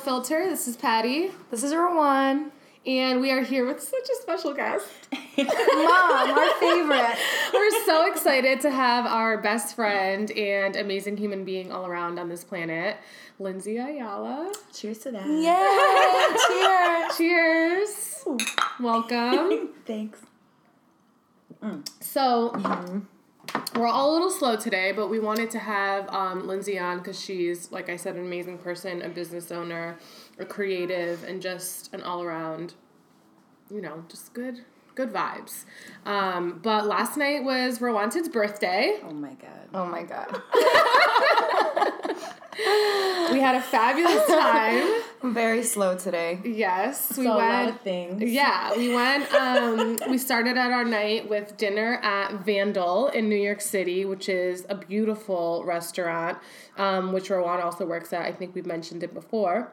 Filter. This is Patty, This is Rowan. and we are here with such a special guest. Mom, our favorite. We're so excited to have our best friend and amazing human being all around on this planet, Lynsey Ayala. Cheers to that. Yay! Cheers. Cheers. Welcome. Thanks. Mm. So, mm-hmm. We're all a little slow today, but we wanted to have um, Lynsey on because she's, like I said, an amazing person, a business owner, a creative, and just an all around, you know, just good. Good vibes. Um, but last night was Rowanted's birthday. Oh my god. Oh my god. We had a fabulous time. I'm very slow today. Yes, we lot went. of things. Yeah, we went. Um, we started out our night with dinner at Vandal in New York City, which is a beautiful restaurant, um, which Rowan also works at. I think we've mentioned it before.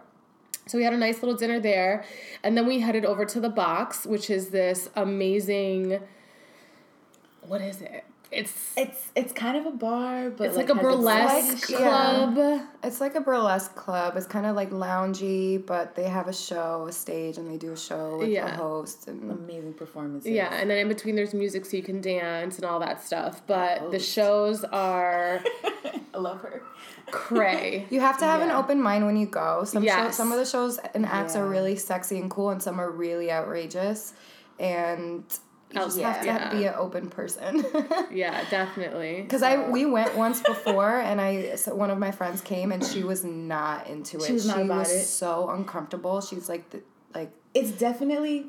So we had a nice little dinner there, and then we headed over to the Box, which is this amazing. What is it? It's It's it's kind of a bar, but it's like, a has burlesque like- club. It's like a burlesque club. It's kind of like loungy, but they have a show, a stage, and they do a show with Yeah. a host. And amazing performances. Yeah, and then in between there's music so you can dance and all that stuff. But the shows are I love her. cray. you have to have an open mind when you go. Some Yes. shows, some of the shows and acts are really sexy and cool, and some are really outrageous. And you Oh, just have to yeah. be an open person. Yeah, definitely. Because I we went once before, and I so one of my friends came, and she was not into it. She was not about it? so uncomfortable. She's like, the, like It's definitely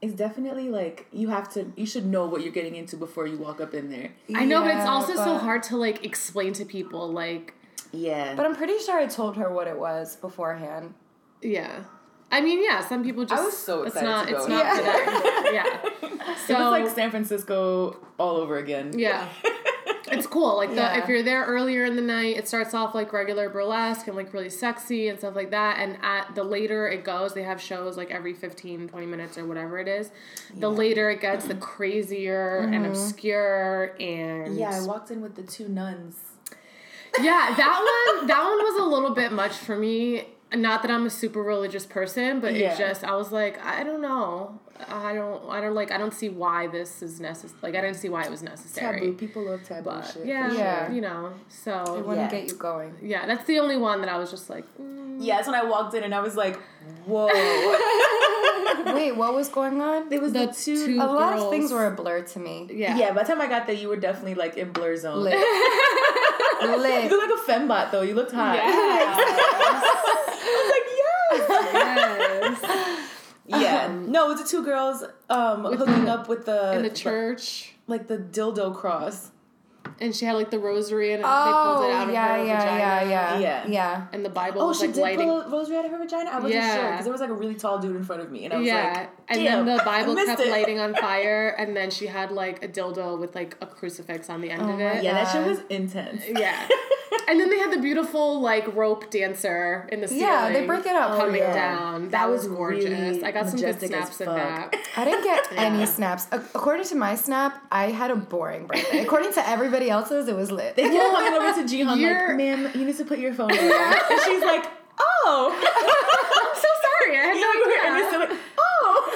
it's definitely like you have to you should know what you're getting into before you walk up in there. I know, but it's yeah, also so hard to like explain to people. Like, Yeah. But I'm pretty sure I told her what it was beforehand. yeah. I mean, yeah. Some people just. I was so it's excited not, to go. It's not for them. Yeah. So it was like San Francisco all over again. yeah. It's cool. Like the Yeah. if you're there earlier in the night, it starts off like regular burlesque and like really sexy and stuff like that. And at the later it goes, they have shows like every 15, 20 minutes or whatever it is. The later it gets, the crazier and mm-hmm. obscure and Yeah, I walked in with the two nuns. Yeah, that one that one was a little bit much for me. Not that I'm a super religious person, but Yeah. it just I was like, I don't know. I don't I don't like I don't see why this is necessary. Like I didn't see why it was necessary. Taboo. People love taboo But shit. for yeah, Yeah. you know. So It So wouldn't Yeah. get you going. yeah, that's the only one that I was just like, mm. Yeah, that's when I walked in and I was like, whoa. Wait, what was going on? It was The the, two. two- A lot of things were a blur to me. yeah. yeah. by the time I got there, you were definitely like in blur zone. Lit. You look like a fembot though. You looked hot. Yes. I was like, yes. yes. Yeah. no, it was the two girls um hooking the- up with the In the church. like the dildo cross. And she had like the rosary and they Oh, pulled it oh, out yeah, of her yeah, vagina. yeah, yeah, Yeah. yeah. And the Bible Oh, was she like did lighting pull a rosary out of her vagina. I wasn't Yeah. sure because there was like a really tall dude in front of me, and I was yeah, like, and then the Bible kept it. lighting on fire, and then she had like a dildo with like a crucifix on the end Oh of it. yeah, that shit was intense. Yeah. and then they had the beautiful like rope dancer in the ceiling. Yeah, they break it up. coming Oh, yeah. down. That, That was was gorgeous. really I got some good snaps of fuck. that. I didn't get Yeah. any snaps. According to my snap, I had a boring birthday. According to everybody else's, it was lit. They kept coming over to Jihan You're- like, "Ma'am, you need to put your phone down," and she's like, "Oh." I'm so sorry. I had You know, we were no idea. innocent, like, "Oh."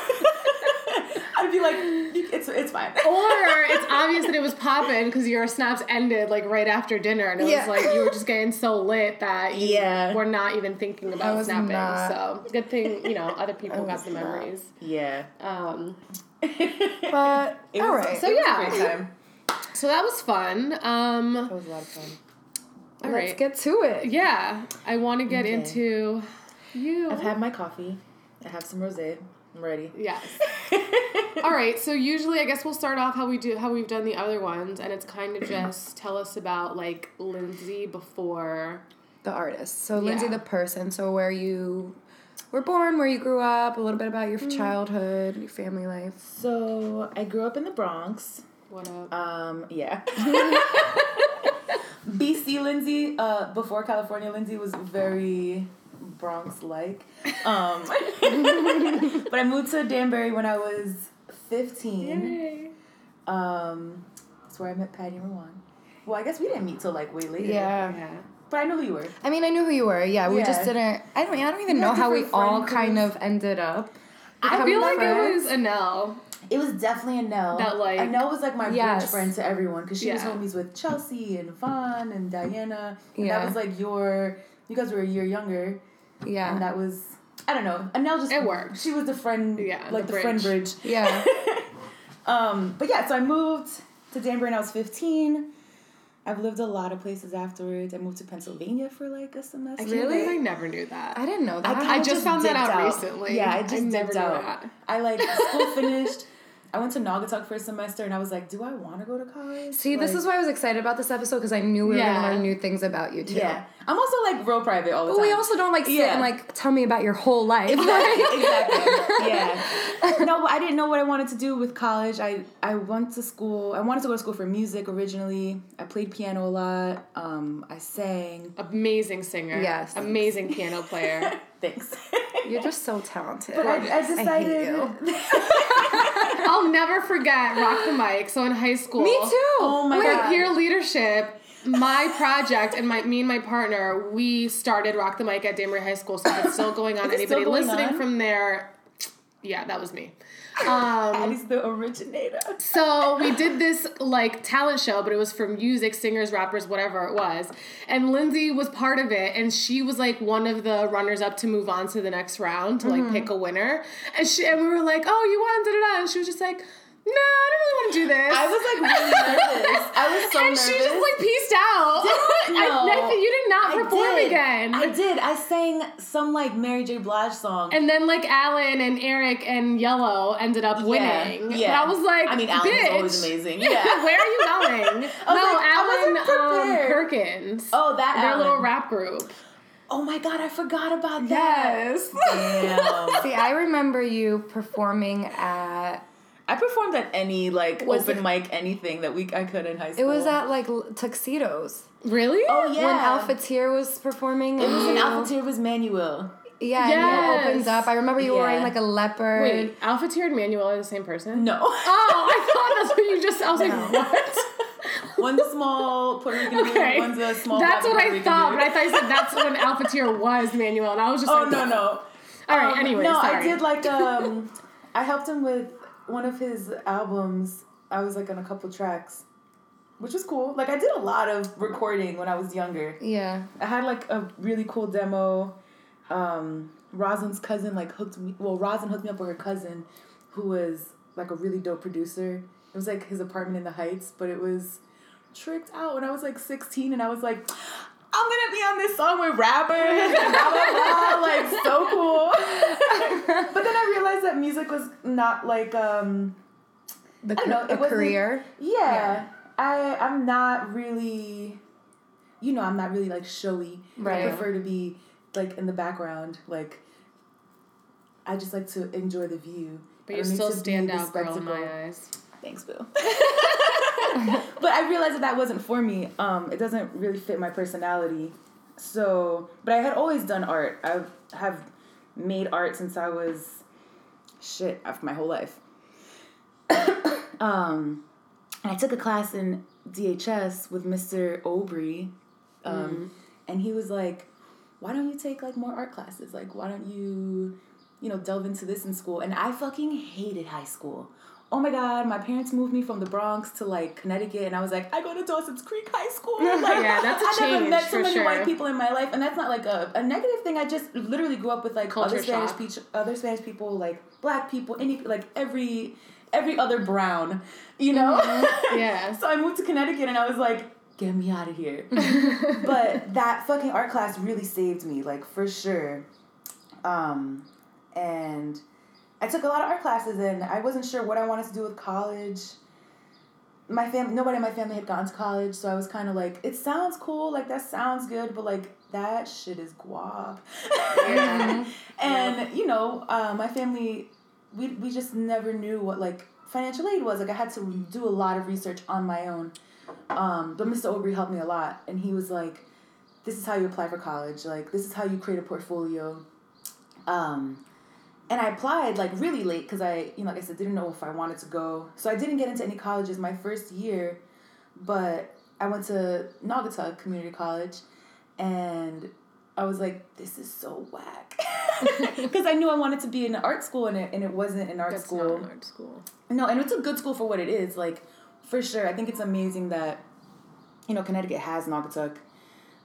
I'd be like, "It's it's fine." Or it's obvious that it was popping because your snaps ended like right after dinner, and it Yeah. was like you were just getting so lit that you Yeah. were not even thinking about snapping. not. So good thing you know other people got the not. memories. Yeah. Um, But It all was, right. So yeah. A great time. so that was fun. Um, That was a lot of fun. all let's right. get to it. Yeah, I want to get Okay. into you. I've had my coffee. I have some rosé. I'm ready. yes. All right. So usually, I guess we'll start off how we do how we've done the other ones, and it's kind of just tell us about like Lynsey before. The artist. So Lynsey, Yeah. the person. So where you were born, where you grew up, a little bit about your Mm. childhood, your family life. So I grew up in the Bronx. What up? Um, yeah. BC Lynsey, uh, before California Lynsey was very Bronx like. Um, but I moved to Danbury when I was 15. Yay. Um, that's where I met Patty and Rowan. Well, I guess we didn't meet till like way later. Yeah. Yeah. but I knew who you were. I mean, I knew who you were. Yeah, we just didn't. I don't. I don't even We know how we all kind groups. of ended up. I feel becoming like it friends. was Anel. It was definitely Anel. That, like- Anel was like my Yes. bridge friend to everyone because she was homies with Chelsea and Vaughn and Diana. And Yeah. that was like your. You guys were a year younger, Yeah. and that was. I don't know. Anel just It worked. She was the friend. Yeah, like the the, friend bridge. yeah. Um, but yeah, so I moved to Danbury when I was 15. I've lived a lot of places afterwards. I moved to Pennsylvania for like a semester. I Really? I never knew that. I didn't know that. kinda I just found that dipped out recently. Yeah, I I just never knew out. that. I like school finished. I went to Naugatuck for a semester and I was like, do I want to go to college? See, this is why I was excited about this episode because I knew we were Yeah. gonna learn new things about you too. Yeah. I'm also like real private all the But time. we also don't like sit Yeah. and like tell me about your whole life. exactly, exactly. Yeah. No, I didn't know what I wanted to do with college. I I went to school. I wanted to go to school for music originally. I played piano a lot. Um, I sang. Amazing singer. Yes. Amazing piano player. Thanks. You're just so talented. But I, I hate decided. you. I'll never forget Rock the Mic. So in high school. Me too. Oh my For God. peer leadership, my project and my me and my partner, we started Rock the Mic at Danbury High School, so it's still going on. Is it still Anybody going listening on? from there, yeah, that was me. Um, Addie's the originator. so we did this like talent show, but it was for music, singers, rappers, whatever it was. And Lynsey was part of it, and she was like one of the runners up to move on to the next round to like pick a winner. And she and we were like, "Oh, you won!" Da da da. And she was just like, "No, I don't really want to do this." I was like really was so and nervous. she just like pieced out. Did- I, no. Nathan, you did not I perform did. again. I did. I sang some like Mary J. Blige song. and then like Alan and Eric and Yellow ended up winning. yeah. But I was like, I mean, Alan was bitch. always amazing. Yeah. Where are you going? no, like, Alan um. Perkins. oh, that Their Alan. little rap group. Oh my god, I forgot about that. Yes. Damn. See, I remember you performing at. I performed at any like Was open it- mic anything that we I could in high school. It was at like tuxedos really? Oh yeah. when Alpha Tier was performing. It was and an you- was Manuel. Yeah, Yes. and you opened up. I remember you were Yeah. wearing like a leopard. Wait, Alphatier and Manuel are the same person? No. Oh, I thought that's what you just. I was like, what? one's a small Puerto Rican Okay. dude, one's a small That's what Puerto I Rican thought, dude. but I thought you said that's when Alphatier was Manuel, and I was just Oh like, no no. All right, Um, anyway, no, sorry. I did like um, I helped him with one of his albums. I was like on a couple tracks, which was cool. Like I did a lot of recording when I was younger. Yeah. I had like a really cool demo. Um, Rosalind's cousin like hooked me. Well, Rosalind hooked me up with her cousin, who was like a really dope producer. It was like his apartment in the Heights, but it was tricked out when I was like sixteen, and I was like. I'm gonna be on this song with rappers, and blah blah blah, like so cool. but then I realized that music was not like um The I don't know, a it wasn't- career. yeah, I I'm not really, you know, I'm not really like showy. Right. I prefer to be like in the background. Like, I just like to enjoy the view. but you still stand out, girl, in my eyes. Thanks, Boo. but I realized that that wasn't for me. Um, it doesn't really fit my personality. So, but I had always done art. I have made art since I was shit after my whole life. um, I took a class in DHS with Mr. Obry, um, and he was like, "Why don't you take like more art classes? Like, why don't you, you know, delve into this in school?" And I fucking hated high school. Oh my god, my parents moved me from the Bronx to like Connecticut, and I was like, I go to Dawson's Creek High School. Like, Yeah, that's a I never met so many sure. white people in my life, and that's not like a, a negative thing. I just literally grew up with like Culture other Spanish peach, other Spanish people, like black people, any like every every other brown, you know. Yeah. so I moved to Connecticut, and I was like, get me out of here. but that fucking art class really saved me, like for sure. Um, and I took a lot of art classes, and I wasn't sure what I wanted to do with college. My family, nobody in my family had gone to college, so I was kind of like, it sounds cool, like that sounds good, but like that shit is guap. Yeah. and you know, uh, my family, we we just never knew what like financial aid was. Like I had to do a lot of research on my own. Um, but Mr. Aubrey helped me a lot, and he was like, "This is how you apply for college. Like this is how you create a portfolio." Um, and I applied like really late because I, you know, like I said, didn't know if I wanted to go. So I didn't get into any colleges my first year, but I went to Naugatuck Community College, and I was like, this is so whack. Because I knew I wanted to be in an art school and it, and it wasn't an art That's school. not an art school. No, and it's a good school for what it is. Like, for sure. I think it's amazing that, you know, Connecticut has Naugatuck.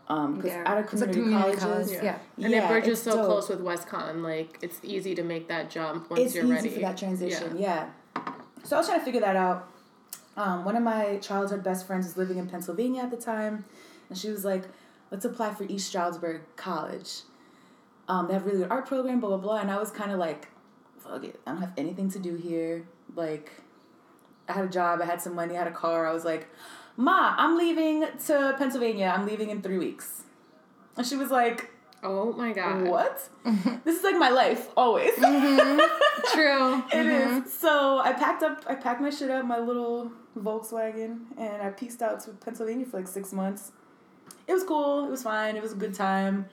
Um, because out of It's a community, community colleges, college. Yeah. And Yeah, it bridges it's so dope. close with WestConn. Like it's easy to make that jump once it's you're easy ready. for that transition. Yeah. So I was trying to figure that out. Um, one of my childhood best friends was living in Pennsylvania at the time, and she was like, "Let's apply for East Stroudsburg College. Um, they have really good art program, blah blah blah." And I was kind of like, "Fuck it, I don't have anything to do here. Like, I had a job, I had some money, I had a car. I was like, Ma, I'm leaving to Pennsylvania. I'm leaving in three weeks." And she was like, Oh my god. "What? this is like my life always." True. It is. So I packed up. I packed my shit up, my little Volkswagen, and I pieced out to Pennsylvania for like six months. It was cool. It was fine. It was a good time.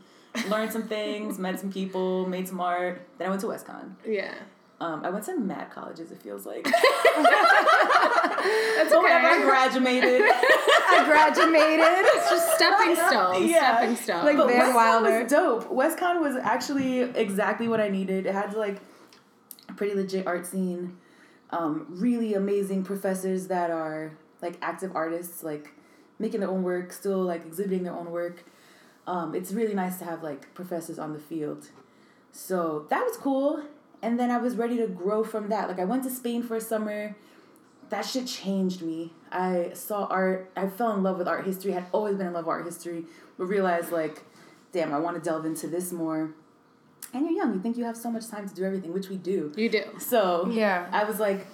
Learned some things, met some people, made some art. Then I went to WestConn. Yeah. Um, I went to mad colleges. It feels like. That's But whenever I graduated, I graduated. It's just stepping stones. Yeah. Stepping stones. Like but Van WestConn Wilder. was dope. WestConn was actually exactly what I needed. It had like a pretty legit art scene, um, really amazing professors that are like active artists, like making their own work, still like exhibiting their own work. Um, it's really nice to have like professors on the field. So that was cool. And then I was ready to grow from that. Like I went to Spain for a summer. That shit changed me. I saw art. I fell in love with art history. Had always been in love with art history, but realized like, damn, I want to delve into this more. And you're young. You think you have so much time to do everything, which we do. you do. So Yeah. I was like,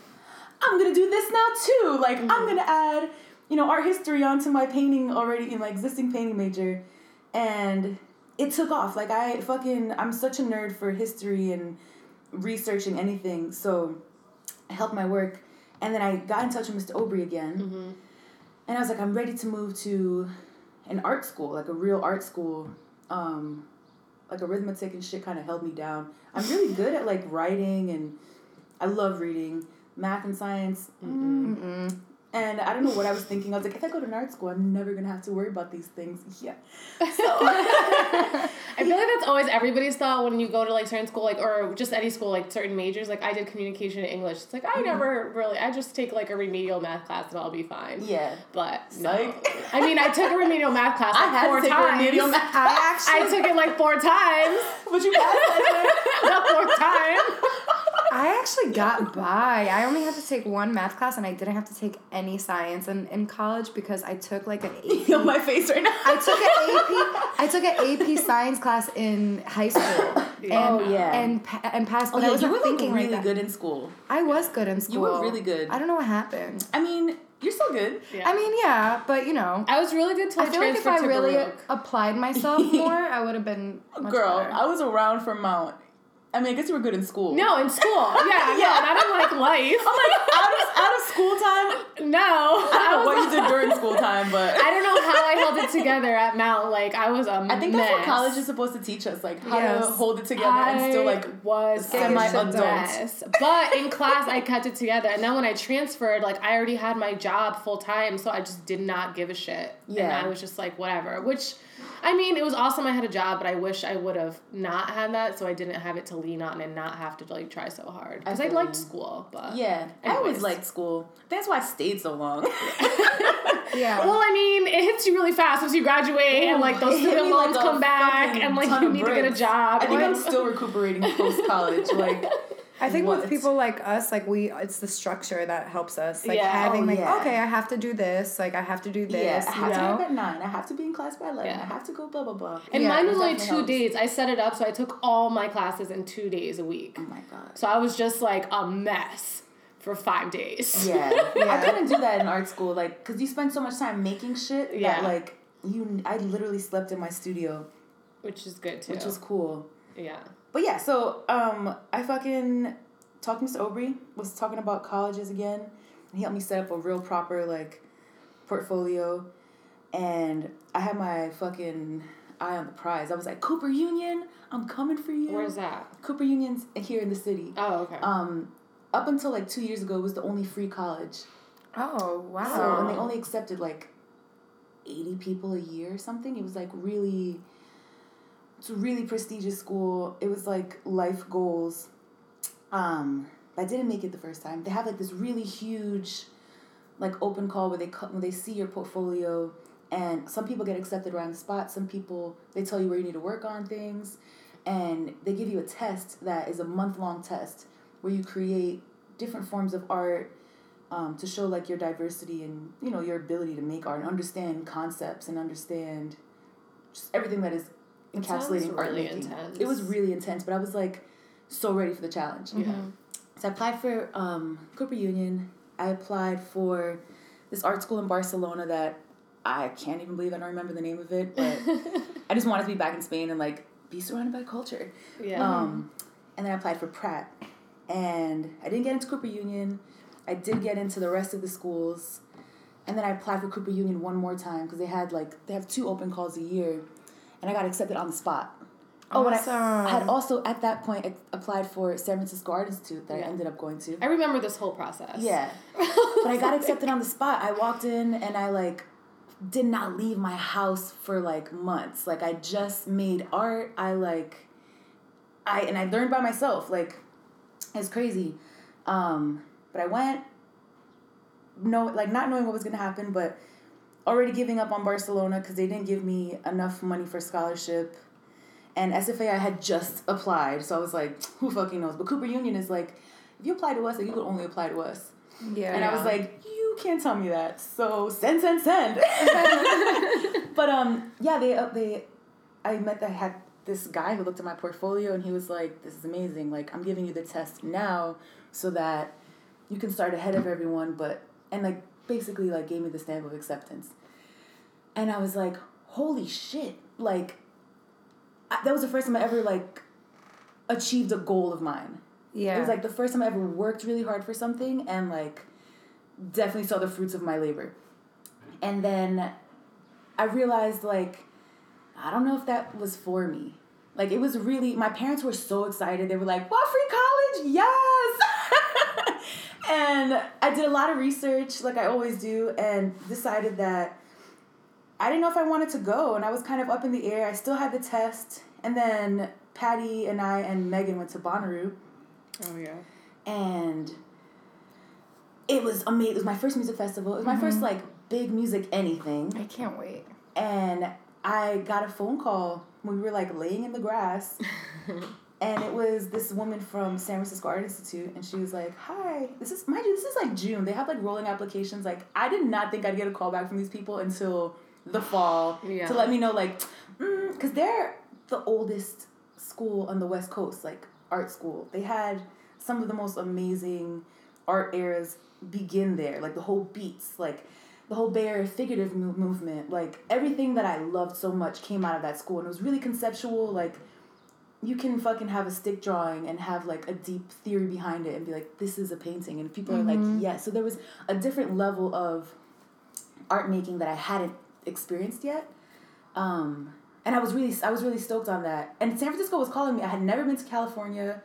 I'm gonna do this now too. Like I'm gonna mm-hmm. add, you know, art history onto my painting already in my existing painting major, and it took off. Like I fucking I'm such a nerd for history and researching anything. So I helped my work, and then I got in touch with Mr. Obry again, and I was like, I'm ready to move to an art school, like a real art school. Um, like arithmetic and shit kind of held me down. I'm really good at like writing and I love reading. Math and science. mm. Mm-mm. And I don't know what I was thinking. I was like, if I go to an art school, I'm never gonna have to worry about these things. Yeah. So I feel like that's always everybody's thought when you go to like certain school, like or just any school, like certain majors. Like I did communication and English. It's like I mm-hmm. never really. I just take like a remedial math class and I'll be fine. yeah. But no. I mean, I took a remedial math class like I had four to take times. remedial math. I actually, I took it like four times. But you passed that the fourth time. I actually got by. I only had to take one math class, and I didn't have to take any science in, in college because I took like an shit. AP. You on my face right now. I took an AP. I took an AP science class in high school. Oh, and, Oh, yeah. and pa- and passed, Oh yeah, I you wasn't were like thinking really like good in school. I was good in school. You were really good. I don't know what happened. I mean, you're still good. Yeah. I mean, yeah, but you know, I was really good till I, I feel like if I really Baruch. applied myself more, I would have been much Girl, better. I was around for Mount. I mean, I guess you were good in school. No, in school. Yeah, Yeah. no, not in like life. I'm like out of out of school time. No, I don't know was what you did during school time, but I don't know how I held it together at Mount. Like I was a I think that's what college is supposed to teach us, like how to hold it together and still like I was Get your semi done. adult. But in class, I kept it together. And then when I transferred, like I already had my job full time, so I just did not give a shit. And Yeah. I was just like whatever. Which, I mean, it was awesome. I had a job, but I wish I would have not had that, so I didn't have it to lean on and not have to like try so hard. Because I, feel liked school, but yeah. I always liked school. That's why I stayed so long. yeah. Well, I mean, it hits you really fast once you graduate, and like those it hit student me like loans come back, and like you of need to get a job. I think I'm still recuperating post college. Like I think what? with people like us, like we, it's the structure that helps us. Like Yeah. having Oh, like, yeah. okay, I have to do this. Like I have to do this. yeah, I have you to know? get up at nine. I have to be in class by eleven. Yeah. I have to go blah blah blah. And Yeah, mine was only two helps. days. I set it up so I took all my classes in two days a week. Oh my god. So I was just like a mess for five days. Yeah. Yeah. I couldn't do that in art school, like, cause you spend so much time making shit Yeah. that like you. I literally slept in my studio, Which is good too. which was cool. yeah. But yeah, so um, I fucking talked to Mr. Obry, was talking about colleges again. And he helped me set up a real proper like portfolio. And I had my fucking eye on the prize. I was like, Cooper Union, I'm coming for you. Where's that? Cooper Union's here in the city. Oh, okay. Um, up until like two years ago, it was the only free college. Oh wow. So and they only accepted like 80 people a year or something. It was like really it's a really prestigious school. It was like life goals. Um, I didn't make it the first time. They have like this really huge like open call where they co- when they see your portfolio and some people get accepted right on the spot. Some people they tell you where you need to work on things and they give you a test that is a month long test where you create different forms of art um, to show like your diversity and you know your ability to make art and understand concepts and understand just everything that is encapsulating art really making. intense. It was really intense, but I was like so ready for the challenge. Yeah. So I applied for um, Cooper Union. I applied for this art school in Barcelona that I can't even believe I don't remember the name of it, but I just wanted to be back in Spain and like be surrounded by culture. Yeah. Um, and then I applied for Pratt, and I didn't get into Cooper Union. I did get into the rest of the schools, and then I applied for Cooper Union one more time because they had like they have two open calls a year, and I got accepted on the spot. Oh, and I, I had also at that point applied for San Francisco Art Institute that Yeah. I ended up going to. I remember this whole process. Yeah. but I got accepted on the spot. I walked in and I like did not leave my house for like months. Like I just made art. I like I and I learned by myself. Like it's crazy. Um but I went no like not knowing what was going to happen, but already giving up on Barcelona cuz they didn't give me enough money for scholarship. And SFA I had just applied, so I was like, who fucking knows? But Cooper Union is like, if you apply to us, like you could only apply to us. Yeah. And I was like, you can't tell me that. So send, send, send. but um, yeah, they uh, they, I met that had this guy who looked at my portfolio and he was like, this is amazing. Like I'm giving you the test now so that you can start ahead of everyone. But and like basically like gave me the stamp of acceptance. And I was like, holy shit! Like I, that was the first time I ever like achieved a goal of mine. yeah. It was like the first time I ever worked really hard for something and like definitely saw the fruits of my labor. And then I realized like I don't know if that was for me. Like it was really my parents were so excited. They were like, "What free college? Yes!" and I did a lot of research like I always do and decided that I didn't know if I wanted to go and I was kind of up in the air. I still had the test. And then Patty and I and Megan went to Bonnaroo Oh yeah. and it was amazing. It was my first music festival. It was my mm-hmm. first like big music anything. I can't wait. And I got a phone call when we were like laying in the grass. and it was this woman from San Francisco Art Institute, and she was like, "Hi, this is mind you, this is like June. They have like rolling applications. Like I did not think I'd get a call back from these people until the fall Yeah. to let me know like, mm, because they're the oldest school on the West Coast, like art school. They had some of the most amazing art eras begin there, like the whole beats, like the whole Bay Area figurative mo- movement, like everything that I loved so much came out of that school, and it was really conceptual. Like you can fucking have a stick drawing and have like a deep theory behind it and be like, this is a painting, and people are like, yes. So there was a different level of art making that I hadn't experienced yet. Um, and I was really I was really stoked on that. And San Francisco was calling me. I had never been to California.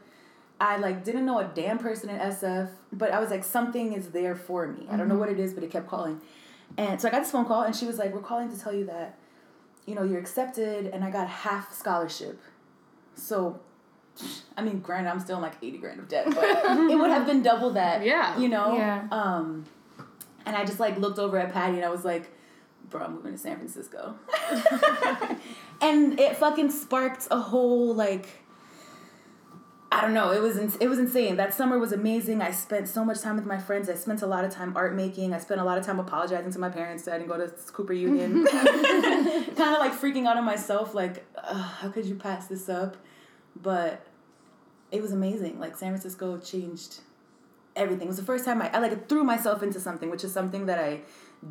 I like didn't know a damn person in SF, but I was like something is there for me. I don't know what it is, but it kept calling. And so I got this phone call and she was like, "We're calling to tell you that you know, you're accepted and I got half scholarship." So I mean, granted, I'm still in like 80 grand of debt, but it would have been double that. Yeah. You know? Yeah. Um, and I just like looked over at Patty and I was like, bro, I'm moving to San Francisco. and it fucking sparked a whole like I don't know. It was ins- it was insane. That summer was amazing. I spent so much time with my friends. I spent a lot of time art making. I spent a lot of time apologizing to my parents that I didn't go to Cooper Union. kind of like freaking out on myself, like, "Ugh, how could you pass this up? But it was amazing. Like San Francisco changed everything. It was the first time I, I like threw myself into something, which is something that I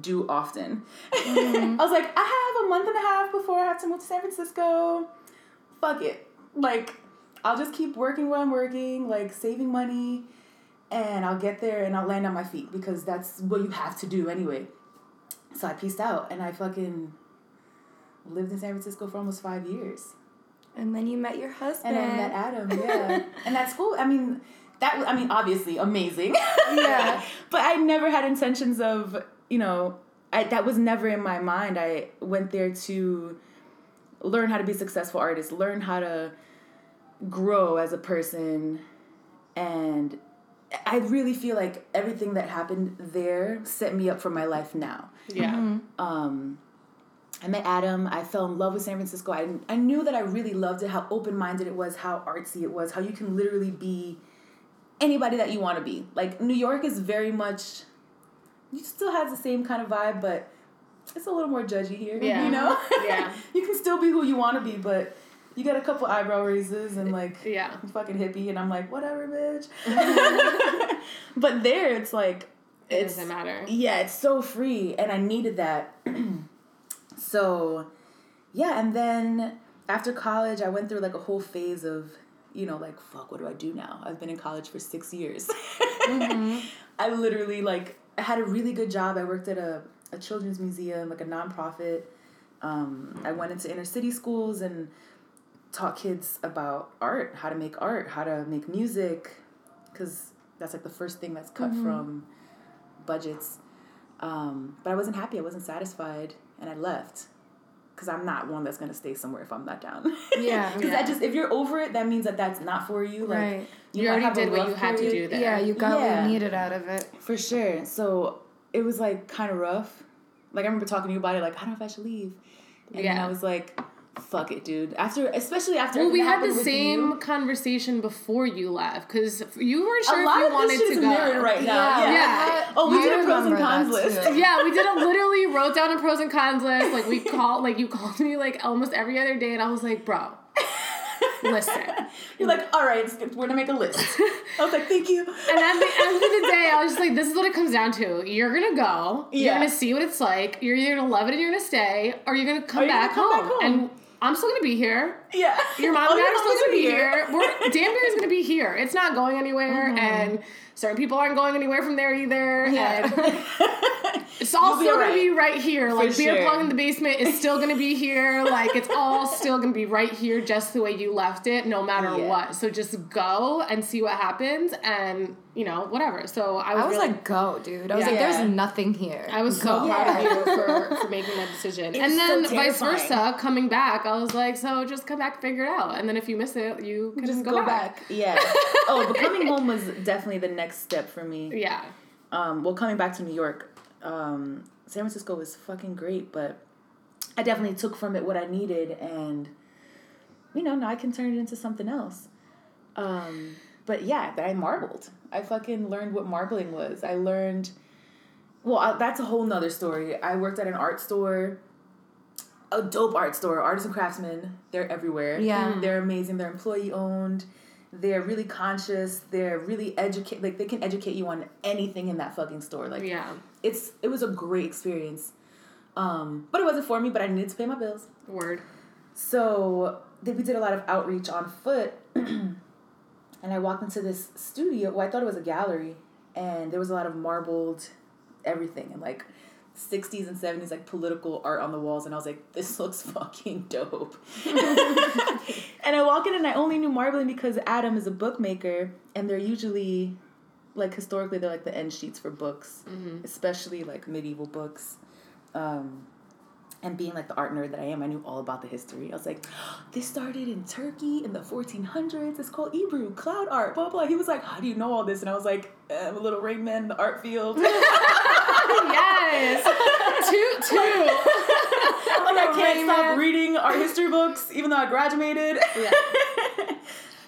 do often. Mm-hmm. I was like, I have a month and a half before I have to move to San Francisco. Fuck it. Like, I'll just keep working where I'm working, like saving money, and I'll get there and I'll land on my feet because that's what you have to do anyway. So I pieced out and I fucking lived in San Francisco for almost five years. And then you met your husband. And I met Adam, yeah. and that's cool. I mean, that was, I mean, obviously amazing. Yeah. but I never had intentions of, you know, I that was never in my mind. I went there to learn how to be a successful artist, learn how to grow as a person, and I really feel like everything that happened there set me up for my life now. Yeah. Um, I met Adam. I fell in love with San Francisco. I, I knew that I really loved it, how open minded it was, how artsy it was, how you can literally be anybody that you want to be. Like, New York is very much, you still has the same kind of vibe, but it's a little more judgy here. Yeah. You know? Yeah. you can still be who you want to be, but you got a couple eyebrow raises and like, Yeah. I'm fucking hippie, and I'm like, whatever, bitch. but there, it's like, It it's doesn't matter. yeah, it's so free, and I needed that. so, yeah, and then after college, I went through like a whole phase of, you know, like, fuck, what do I do now? I've been in college for six years. I literally, like, I had a really good job. I worked at a, a children's museum, like a nonprofit. Um, I went into inner city schools and taught kids about art, how to make art, how to make music, because that's like the first thing that's cut from budgets. Um, but I wasn't happy. I wasn't satisfied, and I left because I'm not one that's gonna stay somewhere if I'm not down. Yeah. Because Yeah. that just if you're over it, that means that that's not for you. Like Right. You might already did what you had to do there. Yeah, you got what you needed out of it. For sure. So it was like kind of rough. Like I remember talking to you about it. Like I don't know if I should leave. And then I was like, "Fuck it, dude." After, especially after. Well, we had the same you, conversation before you left because you weren't a sure lot if you of wanted this shit to is go. mirrored right now. Yeah, Yeah. Yeah. Oh, we I did a pros and cons list. too. Yeah, we did a literally wrote down a pros and cons list. Like we called, like you called me like almost every other day, and I was like, bro, listen. You're like, all right, we're gonna make a list. I was like, thank you. And at the end of the day, I was just like, this is what it comes down to. You're gonna go. Yeah. You're gonna see what it's like. You're either gonna love it and you're gonna stay, or you're gonna come, you're back, gonna come home. back home. And I'm still gonna be here. Yeah. Your mom and dad are still gonna be here. We're damn near is gonna be here. It's not going anywhere, Mm-hmm. and certain people aren't going anywhere from there either. Yeah. And it's all still gonna be right here. Like beer sure. pong in the basement is still gonna be here. Like it's all still gonna be right here, just the way you left it, no matter Yeah. what. So just go and see what happens, and you know whatever. So I was, I was really, like, go, dude. I was Yeah. like, Yeah. there's nothing here. I was so Go. proud of you for, for making that decision. It and was so then vice versa, coming back, I was like, so just come back and figure it out. And then if you miss it, you can Just go, go back. back. Yeah. oh, but coming home was definitely the next step for me. Yeah. Um, well, coming back to New York, um, San Francisco was fucking great, but I definitely took from it what I needed, and you know, now I can turn it into something else. Um, but yeah, I marbled. I fucking learned what marbling was. I learned. Well, I, that's a whole nother story. I worked at an art store, a dope art store, artists and craftsmen. They're everywhere. Yeah. they're amazing. They're employee owned. They're really conscious. They're really educate. Like they can educate you on anything in that fucking store. Like Yeah. it's it was a great experience. Um, but it wasn't for me. But I needed to pay my bills. Word. So then we did a lot of outreach on foot, and I walked into this studio. Well, I thought it was a gallery, and there was a lot of marbled everything and like. 60s and 70s like political art on the walls and I was like this looks fucking dope. and I walk in and I only knew marbling because Adam is a bookmaker and they're usually like historically they're like the end sheets for books, especially like medieval books. Um, and being like the art nerd that I am, I knew all about the history. I was like, this started in Turkey in the 1400s. It's called Ebru, cloud art, blah, blah. He was like, how do you know all this? And I was like, "Eh, I'm a little rain man in the art field. yes. toot toot. I can't stop reading art history books, even though I graduated. Yeah.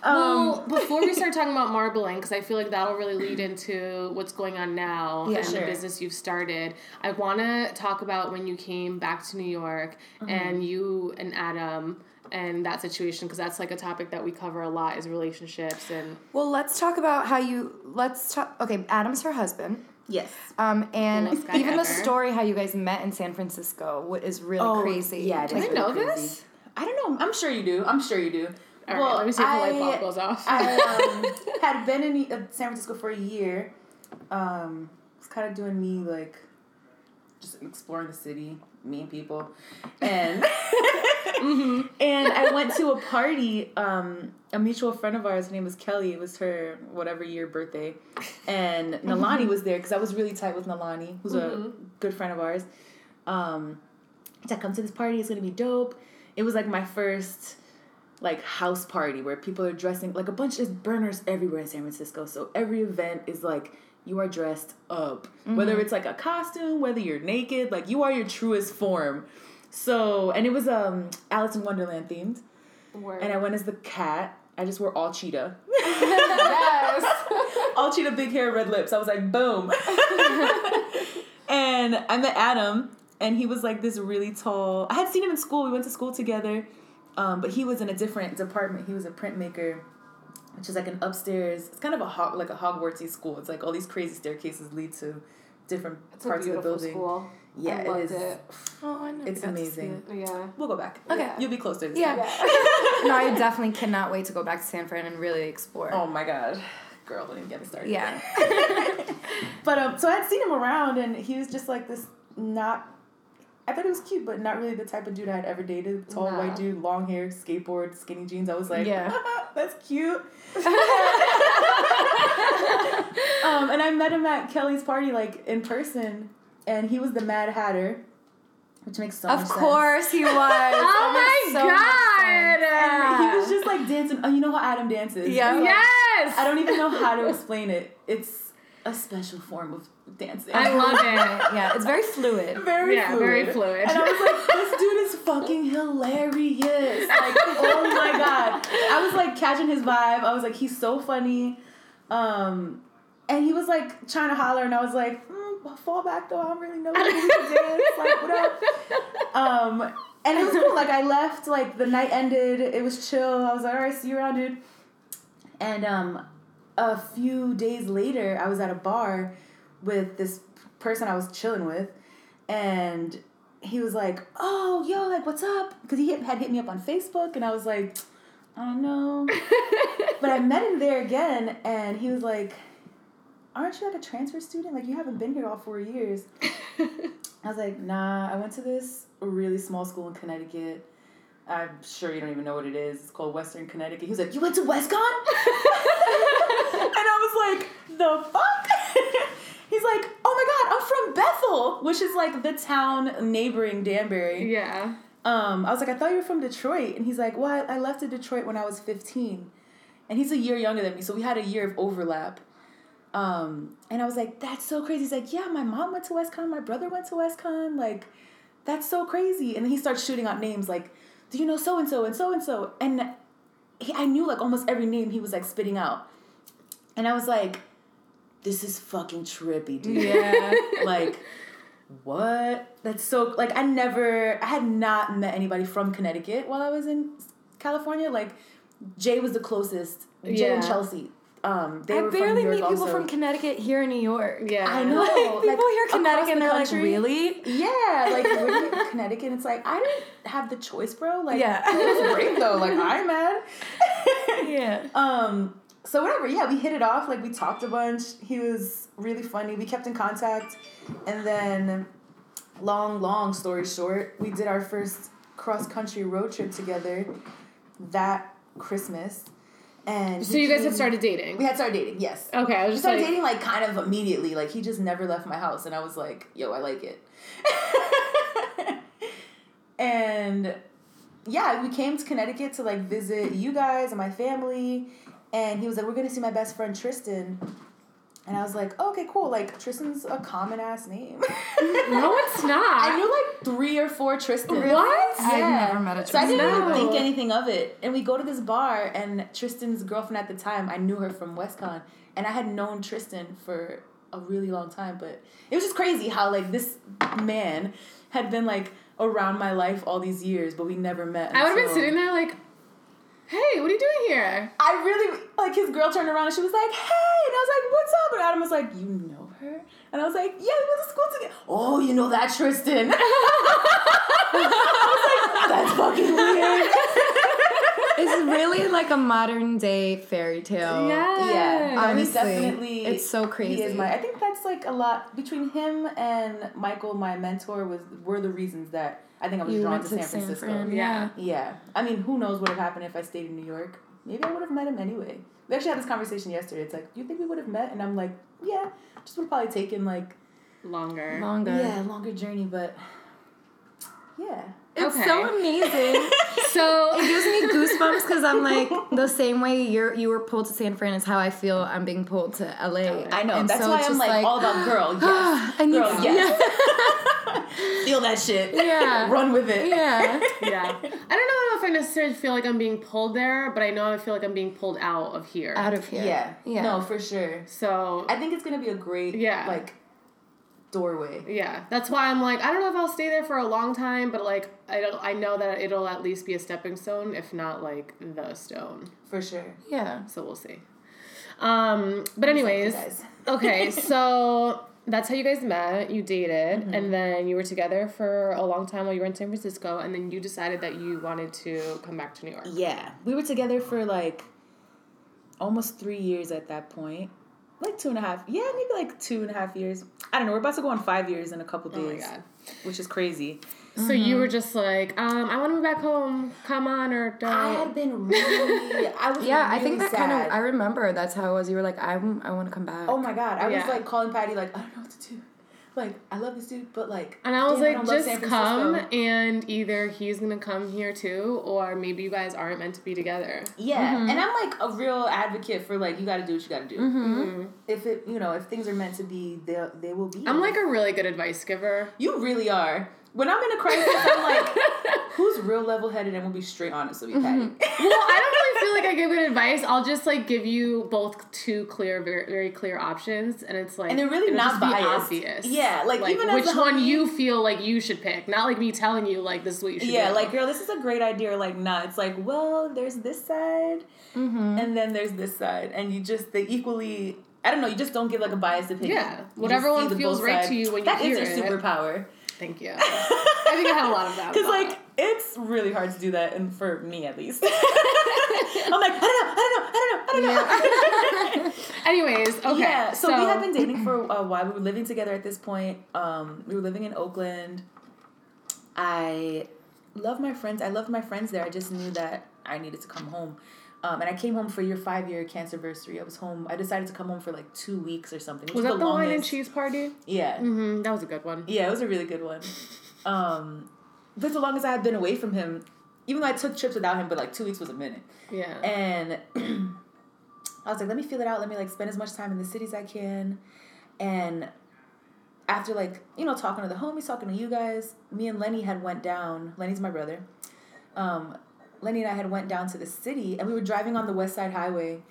Um, well, before we start talking about marbling, because I feel like that'll really lead into what's going on now Yeah, and sure. the business you've started. I want to talk about when you came back to New York Mm-hmm. and you and Adam and that situation, because that's like a topic that we cover a lot is relationships and Well, let's talk about how you. Let's talk. Okay, Adam's her husband. yes. Um, and even the story how you guys met in San Francisco is really crazy. Oh, Yeah, it Did is I really know crazy. this? I don't know. I'm sure you do. I'm sure you do. All right, let me see if the light bulb I- goes off. I um, had been in uh, San Francisco for a year. Um, was kind of doing me like just exploring the city, meeting people, and and I went to a party. Um, a mutual friend of ours, her name was Kelly. It was her whatever year birthday, and Nalani was there because I was really tight with Nalani, who's a good friend of ours. Um, like, come to this party. It's gonna be dope. It was like my first like house party where people are dressing like a bunch of burners everywhere in San Francisco. So every event is like you are dressed up, whether it's like a costume, whether you're naked, like you are your truest form. So and it was um Alice in Wonderland themed, Word. and I went as the cat. I just wore all cheetah, yes. all cheetah, big hair, red lips. I was like, boom. and I met Adam, and he was like this really tall. I had seen him in school. We went to school together, um, but he was in a different department. He was a printmaker, which is like an upstairs. It's kind of a hog, like a Hogwartsy school. It's like all these crazy staircases lead to different it's a parts of the building. school. Yeah, I it loved is. it. Oh, I never It's got to see amazing. it. Yeah. We'll go back. Okay. You'll be closer. This Yeah. time. no, I definitely cannot wait to go back to San Fran and really explore. Oh my god. Girl, don't even get me started. Yeah. But um, so I'd seen him around, and he was just like this not. I thought he was cute, but not really the type of dude I had ever dated. Tall white dude, long hair, skateboard, skinny jeans. I was like, Yeah. that's cute. um, and I met him at Kelly's party, like in person, and he was the Mad Hatter, which makes so Of much sense. Of course he was. Oh my god! And he was just like dancing. Oh, you know how Adam dances? Yeah. Like- yes. I don't even know how to explain it. It's a special form of dancing. I love it. Yeah, it's very fluid. very Yeah, fluid. very fluid. And I was like, this dude is fucking hilarious. Like, oh my god. I was like catching his vibe. I was like, he's so funny. Um, and he was like trying to holler, and I was like, mm, fall back though. I don't really know how to dance. Like, what up? Um, and it was cool. Like, I left. Like, the night ended. It was chill. I was like, all right, see you around, dude. And um, a few days later, I was at a bar with this person I was chilling with, and he was like, "Oh, yo, like, what's up?" Because he hit, had hit me up on Facebook, and I was like, "I don't know." but I met him there again, and he was like, "Aren't you like a transfer student? Like, you haven't been here all four years." I was like, "Nah, I went to this really small school in Connecticut." I'm sure you don't even know what it is. It's called Western Connecticut. He was like, "You went to WestConn?" and I was like, "The fuck?" He's like, "Oh my god, I'm from Bethel, which is like the town neighboring Danbury." yeah. Um, I was like, "I thought you were from Detroit," and he's like, "Well, I left to Detroit when I was 15," and he's a year younger than me, so we had a year of overlap. Um, and I was like, "That's so crazy." He's like, "Yeah, my mom went to WestConn, my brother went to WestConn, like." That's so crazy. And then he starts shooting out names like, do you know so and so and so and so? And he, I knew like almost every name he was like spitting out. And I was like, this is fucking trippy, dude. Yeah. like, what? That's so, like, I never, I had not met anybody from Connecticut while I was in California. Like, Jay was the closest. Jay and Yeah. Chelsea. Um, they I were barely from meet York people also. from Connecticut here in New York. Yeah. I know. Like, people like, hear across Connecticut and the they're like, really? Yeah, like we're in Connecticut. It's like I didn't have the choice, bro. Like, Yeah. it was great though. Like I'm mad. Yeah. Um. So whatever. Yeah, we hit it off. Like we talked a bunch. He was really funny. We kept in contact, and then, long, long story short, we did our first cross country road trip together. That Christmas, and So you guys came- had started dating. We had started dating. Yes. Okay, I was We just started like, dating like kind of immediately. Like he just never left my house, and I was like, "Yo, I like it." and yeah, we came to Connecticut to like visit you guys and my family, and he was like, "We're gonna see my best friend Tristan." And I was like, okay, cool. Like Tristan's a common ass name. no, it's not. I knew like three or four Tristans. What? I've Yeah. never met a Tristan. So I didn't Tristan. even think anything of it. And we go to this bar, and Tristan's girlfriend at the time, I knew her from WestConn, and I had known Tristan for a really long time. But it was just crazy how like this man had been like around my life all these years, but we never met. I would have been sitting there like, hey, what are you doing here? I really like his girl turned around and she was like, "Hey," and I was like, "What's up?" And Adam was like, "You know her?" And I was like, "Yeah, we went to school together." Oh, you know that Tristan? I was like, "That's fucking weird." It's really like a modern day fairy tale. Yeah. Yeah, no, he's Honestly, definitely. it's so He crazy. is my. I think that's like a lot between him and Michael, my mentor, was were the reasons that I think I was You drawn to to San San Francisco. Fran, Yeah. Yeah, I mean, who knows what would have happened if I stayed in New York? Maybe I would have met him anyway. We actually had this conversation yesterday. It's like, do you think we would have met? And I'm like, yeah, just would have probably taken like Longer. Longer. yeah, longer journey, but Yeah. It's Okay. so amazing. So it gives me goosebumps because I'm like the same way you're you were pulled to San Fran is how I feel I'm being pulled to LA. I know. And That's so why I'm just like, all about girl. Yes. I need girl, yes. Feel that shit. Yeah. Run with it. Yeah. yeah, I don't know if I necessarily feel like I'm being pulled there, but I know I feel like I'm being pulled out of here. Out of here. Yeah. Yeah. No, for sure. so I think it's gonna be a great Yeah. like doorway. yeah, that's why I'm like I don't know if I'll stay there for a long time, but like I don't I know that it'll at least be a stepping stone, if not like the stone. For sure. Yeah. So we'll see. Um, but anyways, okay, so that's how you guys met. You dated, Mm-hmm. and then you were together for a long time while you were in San Francisco, and then you decided that you wanted to come back to New York. Yeah. We were together for like almost three years at that point. Like two and a half. Yeah, maybe like two and a half years. I don't know. We're about to go on five years in a couple Oh my days. god. Which is crazy. So you were just like, um, I want to move back home. Come on, or don't. I had been really I was Yeah, I think that kind of I remember that's how it was. You were like, I'm I want to come back. Oh my god. I Yeah. was like calling Patty like, I don't know what to do. Like, I love this dude, but like And I was damn, like, don't just come, and either he's gonna come here too, or maybe you guys aren't meant to be together. Yeah, Mm-hmm. and I'm like a real advocate for like you got to do what you got to do. Mm-hmm. If it, you know, if things are meant to be, they they will be. I'm like a really good advice giver. you really are. When I'm in a crisis, I'm like, who's real level headed and will be straight honest with you, Patty? well, I don't really feel like I give good advice. I'll just like give you both two clear, very, very clear options, and it's like And they're really not biased. obvious. Yeah, like, even as which one homie- you feel like you should pick, not like me telling you like this is what you should. yeah, like girl, this is a great idea. Or like, nah, it's like, well, there's this side, Mm-hmm. and then there's this side, and you just they equally. I don't know. You just don't give like a biased opinion. Yeah, whatever one feels right to you when you That is hear your it. superpower. Thank you. I think I have a lot of that. Because like it's really hard to do that, and for me at least, I'm like I don't know, I don't know, I don't know, I don't know. anyways, okay. Yeah, so, we had been dating for a while. We were living together at this point. Um, we were living in Oakland. I love my friends. I loved my friends there. I just knew that I needed to come home. Um, and I came home for your five year cancer anniversary. I was home. I decided to come home for like two weeks or something. which was is that the wine and cheese party? Yeah. Mm-hmm. That was a good one. Yeah, it was a really good one. Um, but the longest I had been away from him, even though I took trips without him, but like two weeks was a minute. Yeah. And I was like, let me feel it out. Let me like spend as much time in the city as I can. And after like, you know, talking to the homies, talking to you guys, me and Lenny had went down. Lenny's my brother. Um, Lenny and I had went down to the city and we were driving on the West Side Highway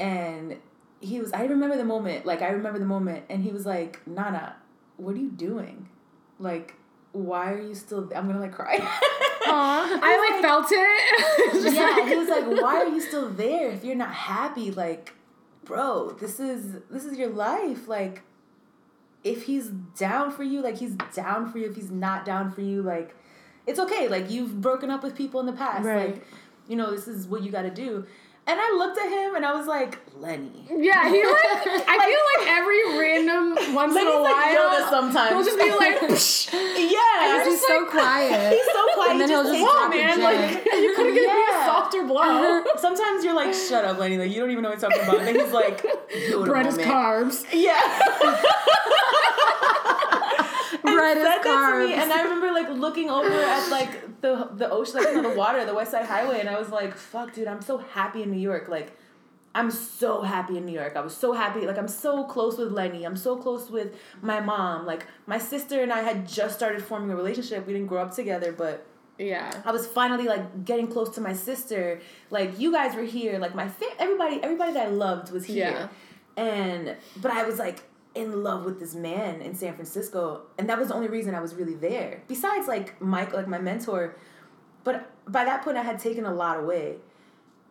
and he was I remember the moment, like I remember the moment and he was like, Nana, what are you doing? Like, why are you still I'm gonna like cry. Aw. I like felt it. Yeah, like- he was like, "Why are you still there if you're not happy? Like, bro, this is this is your life. Like, if he's down for you, like he's down for you. If he's not down for you, like, it's okay. Like you've broken up with people in the past. Right. Like, you know, this is what you got to do." And I looked at him and I was like, "Lenny." Yeah, he like I feel like every random once in a like while sometimes. he'll just be like, Psh, Yeah, He's he's, so quiet. he's so quiet. And then he he'll just just "Whoa, drop it. a man, like you could have given me a softer blow." Sometimes you're like, "Shut up, Lenny." Like you don't even know what he's talking about. And then he's like, Bread is carbs. Yeah. Bread said to carbs. me, and I remember like looking over at like the the ocean, like the water, the West Side Highway, and I was like, "Fuck, dude, I'm so happy in New York." Like, I'm so happy in New York. I was so happy. Like, I'm so close with Lenny. I'm so close with my mom. Like, my sister and I had just started forming a relationship. We didn't grow up together, but Yeah. I was finally like getting close to my sister. Like, you guys were here. Like, my fa- everybody, everybody that I loved was here. yeah. And but I was like in love with this man in San Francisco, and that was the only reason I was really there. Besides, like Mike, like my mentor, but by that point I had taken a lot away,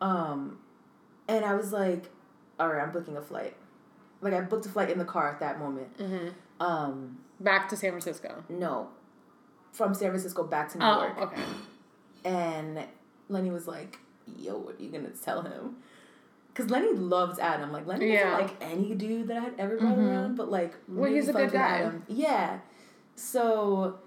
um, and I was like, all right, I'm booking a flight. Like I booked a flight in the car at that moment. Mm-hmm. Um, Back to San Francisco. no, from San Francisco back to New Oh, York, okay. and Lenny was like, "Yo, what are you gonna tell him?" Because Lenny loves Adam. Like Lenny Yeah. wasn't like any dude that I had ever brought Mhm. around, but like Well, really he's a good guy. Adam. Yeah. So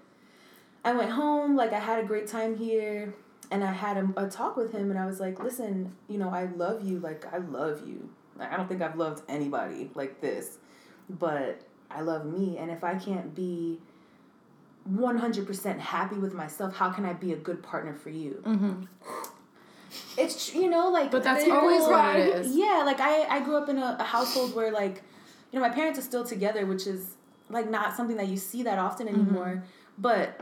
I went home. Like I had a great time here, and I had a, a talk with him, and I was like, "Listen, you know, I love you. Like I love you. Like, I don't think I've loved anybody like this, but I love me, and if I can't be." 100% happy with myself, how can I be a good partner for you? Mm-hmm. It's you know like But that's always what I- it is. Yeah, like I I grew up in a, a household where like you know my parents are still together, which is like not something that you see that often Mm-hmm. anymore. But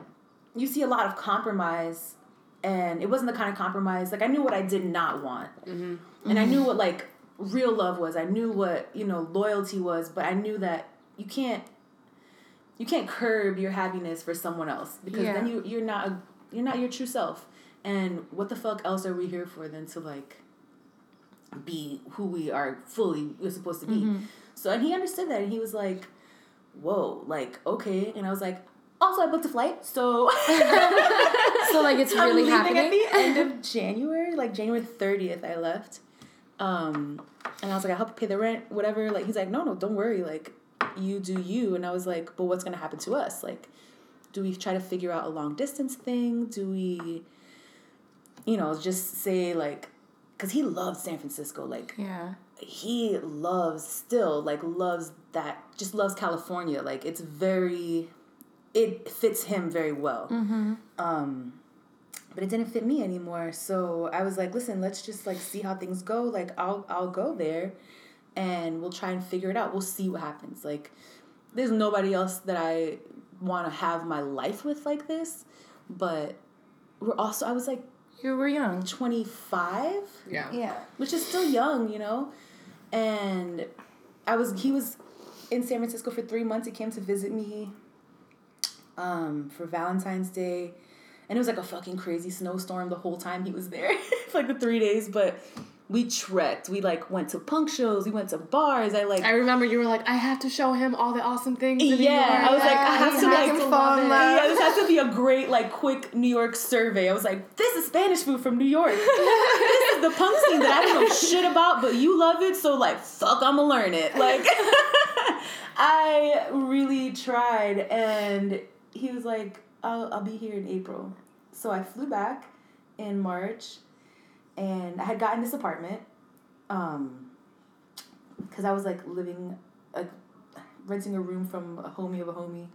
you see a lot of compromise, and it wasn't the kind of compromise like I knew what I did not want, and I knew what like real love was. I knew what you know loyalty was, but I knew that you can't you can't curb your happiness for someone else because Yeah. then you you're not a, you're not your true self. And what the fuck else are we here for than to like be who we are fully we're supposed to be? Mm-hmm. So and he understood that and he was like, "Whoa, like okay." And I was like, "Also, I booked a flight, so So like it's really I'm happening. at the end of January, like January thirtieth. I left, um, and I was like, I help you pay the rent, whatever. Like he's like, no, no, don't worry. Like you do you. And I was like, but what's gonna happen to us? Like, do we try to figure out a long distance thing? Do we, you know, just say like, because he loves San Francisco, like Yeah. he loves still like loves that just loves california like it's very it fits him very well. Um but it didn't fit me anymore so i was like listen let's just like see how things go like i'll i'll go there and we'll try and figure it out we'll see what happens. Like there's nobody else that i want to have my life with like this but we're also i was like You were young. 25 Yeah. Yeah. which is still young, you know. And I was he was in San Francisco for three months. He came to visit me um, for Valentine's Day, and it was like a fucking crazy snowstorm the whole time he was there for like the three days. But we trekked. We like went to punk shows. We went to bars. I like I remember you were like, I have to show him all the awesome things. In New Yeah. I was like, I have to, like, to fall in love. yeah, this has to be a great, like, quick New York survey. I was like, this is Spanish food from New York. this is the punk scene that I don't know shit about, but you love it, so, like, fuck, I'ma learn it. Like, I really tried, and he was like, I'll, I'll be here in April. So I flew back in March, and I had gotten this apartment, um, because I was, like, living, like, renting a room from a homie of a homie.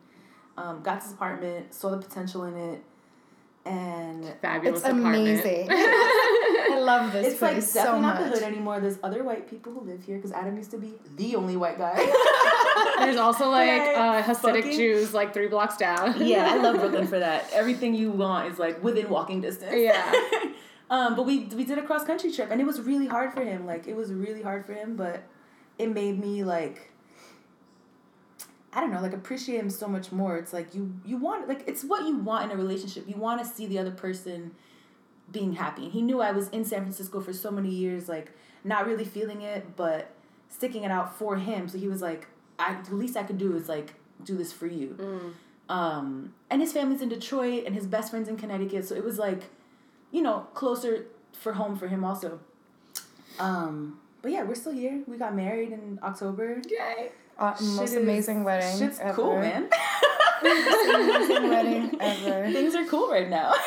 Um, got this apartment, saw the potential in it, and Fabulous It's apartment. amazing. I love this it's like place definitely so not the hood anymore. There's other white people who live here because Adam used to be the only white guy. There's also like uh, Hasidic Jews like three blocks down. yeah, I love Brooklyn for that. Everything you want is like within walking distance. Yeah. Um, but we we did a cross country trip and it was really hard for him. Like it was really hard for him, but it made me like I don't know, like appreciate him so much more. It's like you you want like it's what you want in a relationship. You want to see the other person being happy. And he knew I was in San Francisco for so many years, like not really feeling it, but sticking it out for him. So he was like, I the least I could do is like do this for you. Um, and his family's in Detroit and his best friend's in Connecticut, so it was like, you know, closer for home for him also. Um, but yeah, we're still here. We got married in October. Yay. Uh, Shit most is- amazing wedding. Shit's ever. cool, man. amazing wedding ever. Things are cool right now.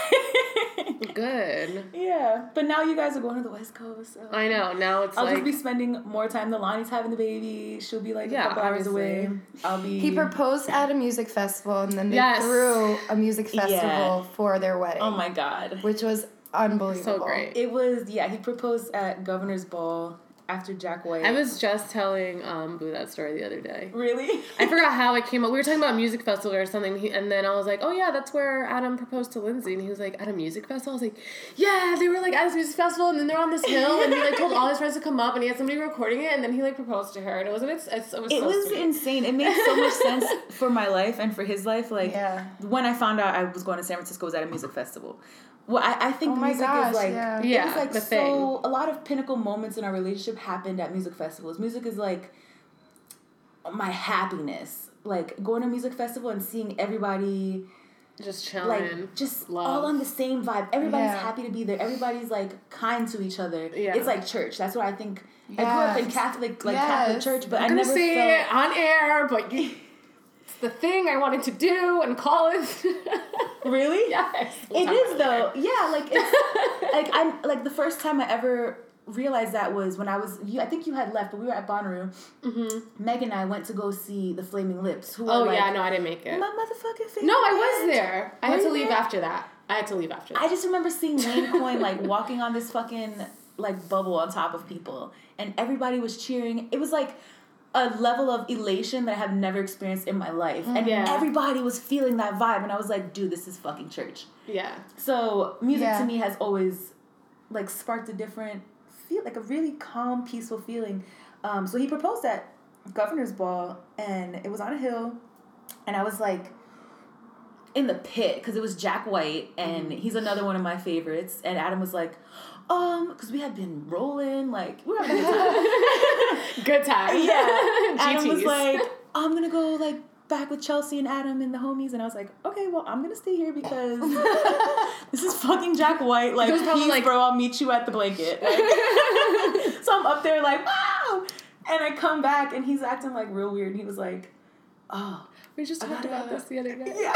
Good. yeah, but now you guys are going to the West Coast. So. I know. Now it's I'll like just be spending more time. The Lonnie's having the baby. She'll be like Yeah, a couple hours away. I'll be. He proposed at a music festival, and then they Yes. threw a music Yeah. festival for their wedding, Oh my god. which was unbelievable. so great. It was yeah. He proposed at Governor's Ball after Jack White. I was just telling um, Boo that story the other day. really. I forgot how it came up. We were talking about a music festival or something, he, and then I was like, "Oh yeah, that's where Adam proposed to Lynsey." And he was like, "At a music festival?" I was like, "Yeah, they were like at this music festival, and then they're on this hill, and he like told all his friends to come up, and he had somebody recording it, and then he like proposed to her, and it wasn't it's, it's, it was It so was sweet. insane. It made so much sense for my life and for his life. Like Yeah. when I found out I was going to San Francisco, was at a music festival. Well, I, I think Oh music gosh, is like yeah. it Yeah, was like so thing. a lot of pinnacle moments in our relationship happened at music festivals. Music is like my happiness. Like going to a music festival and seeing everybody just chilling. like just love. all on the same vibe. Everybody's Yeah. happy to be there. Everybody's like kind to each other. Yeah. It's like church. That's what I think. I grew up in Catholic like Catholic church, but I'm I gonna never say felt it on air, but you, it's the thing I wanted to do in college. really. yes. It is though. Yeah, like it's like I'm like the first time I ever realized that was when I was you. I think you had left, but we were at Bonnaroo. Mm-hmm. Meg and I went to go see the Flaming Lips. Who Oh like, yeah, no, I didn't make it. my motherfucking. No, I was there. I had to leave there? after that. I had to leave after that. I just remember seeing Wayne Coyne like walking on this fucking like bubble on top of people, and everybody was cheering. It was like a level of elation that I have never experienced in my life, and Yeah. everybody was feeling that vibe, and I was like, dude, this is fucking church. yeah. So music Yeah. to me has always like sparked a different feel, like a really calm, peaceful feeling. Um, so he proposed at Governor's Ball, and it was on a hill, and I was like in the pit because it was Jack White, and he's another one of my favorites. And Adam was like, um, because we had been rolling, like we were having a good time. Good time. Yeah. Adam was like, I'm gonna go like back with Chelsea and Adam and the homies, and I was like, okay, well, I'm gonna stay here because this is fucking Jack White. Like, please, like- bro, I'll meet you at the blanket. Like, so I'm up there like, wow, and I come back and he's acting like real weird. He was like, oh, we just talked about this the other day. yeah,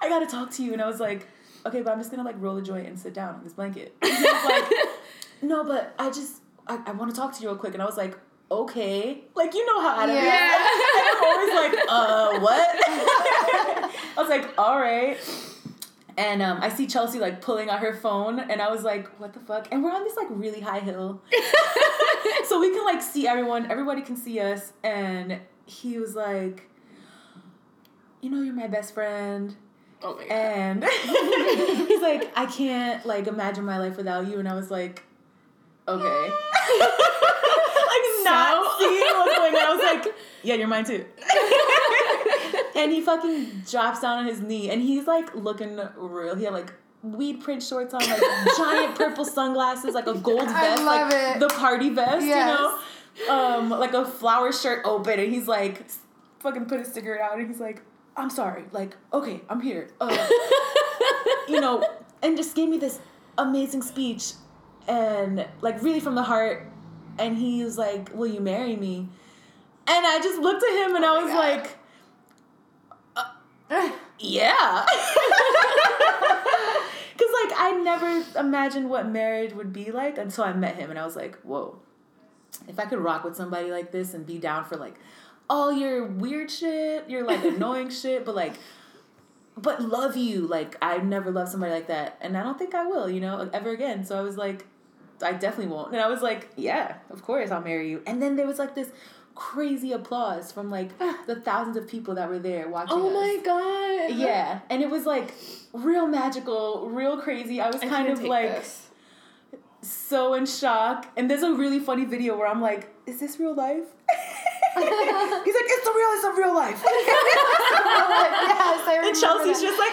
I gotta talk to you, and I was like, okay, but I'm just gonna like roll a joint and sit down on this blanket. And he was like, no, but I just I, I want to talk to you real quick, and I was like, okay, like you know how Adam is. Yeah. And I'm always like, uh, what? I was like, all right. And um, I see Chelsea like pulling out her phone, and I was like, what the fuck? And we're on this like really high hill. so we can like see everyone, everybody can see us. And he was like, you know, you're my best friend. Oh my god. And he's like, I can't like imagine my life without you. And I was like, okay. like not So- seeing what's going on. I was like, yeah, you're mine too. and he fucking drops down on his knee and he's like looking real. He had like weed print shorts on, like giant purple sunglasses, like a gold vest, like it. the party vest, Yes. you know? Um, like a flower shirt open, and he's like, fucking put his cigarette out, and he's like, I'm sorry, like, okay, I'm here. Uh, you know, and just gave me this amazing speech and like really from the heart. And he was like, Will you marry me? And I just looked at him and I was God. like, Yeah. Because like I never imagined what marriage would be like until I met him and I was like, Whoa, if I could rock with somebody like this and be down for like all your weird shit, your like annoying shit, but like but love you. Like I've never loved somebody like that, and I don't think I will. You know, ever again. So I was like, I definitely won't. And I was like, yeah, of course I'll marry you. And then there was like this crazy applause from like the thousands of people that were there watching. oh us. my god. Yeah, and it was like real magical, real crazy. I was I kind of like this. so in shock. And there's a really funny video where I'm like, is this real life? He's like, it's the real, it's the real life. yes, I remember And Chelsea's that. just like,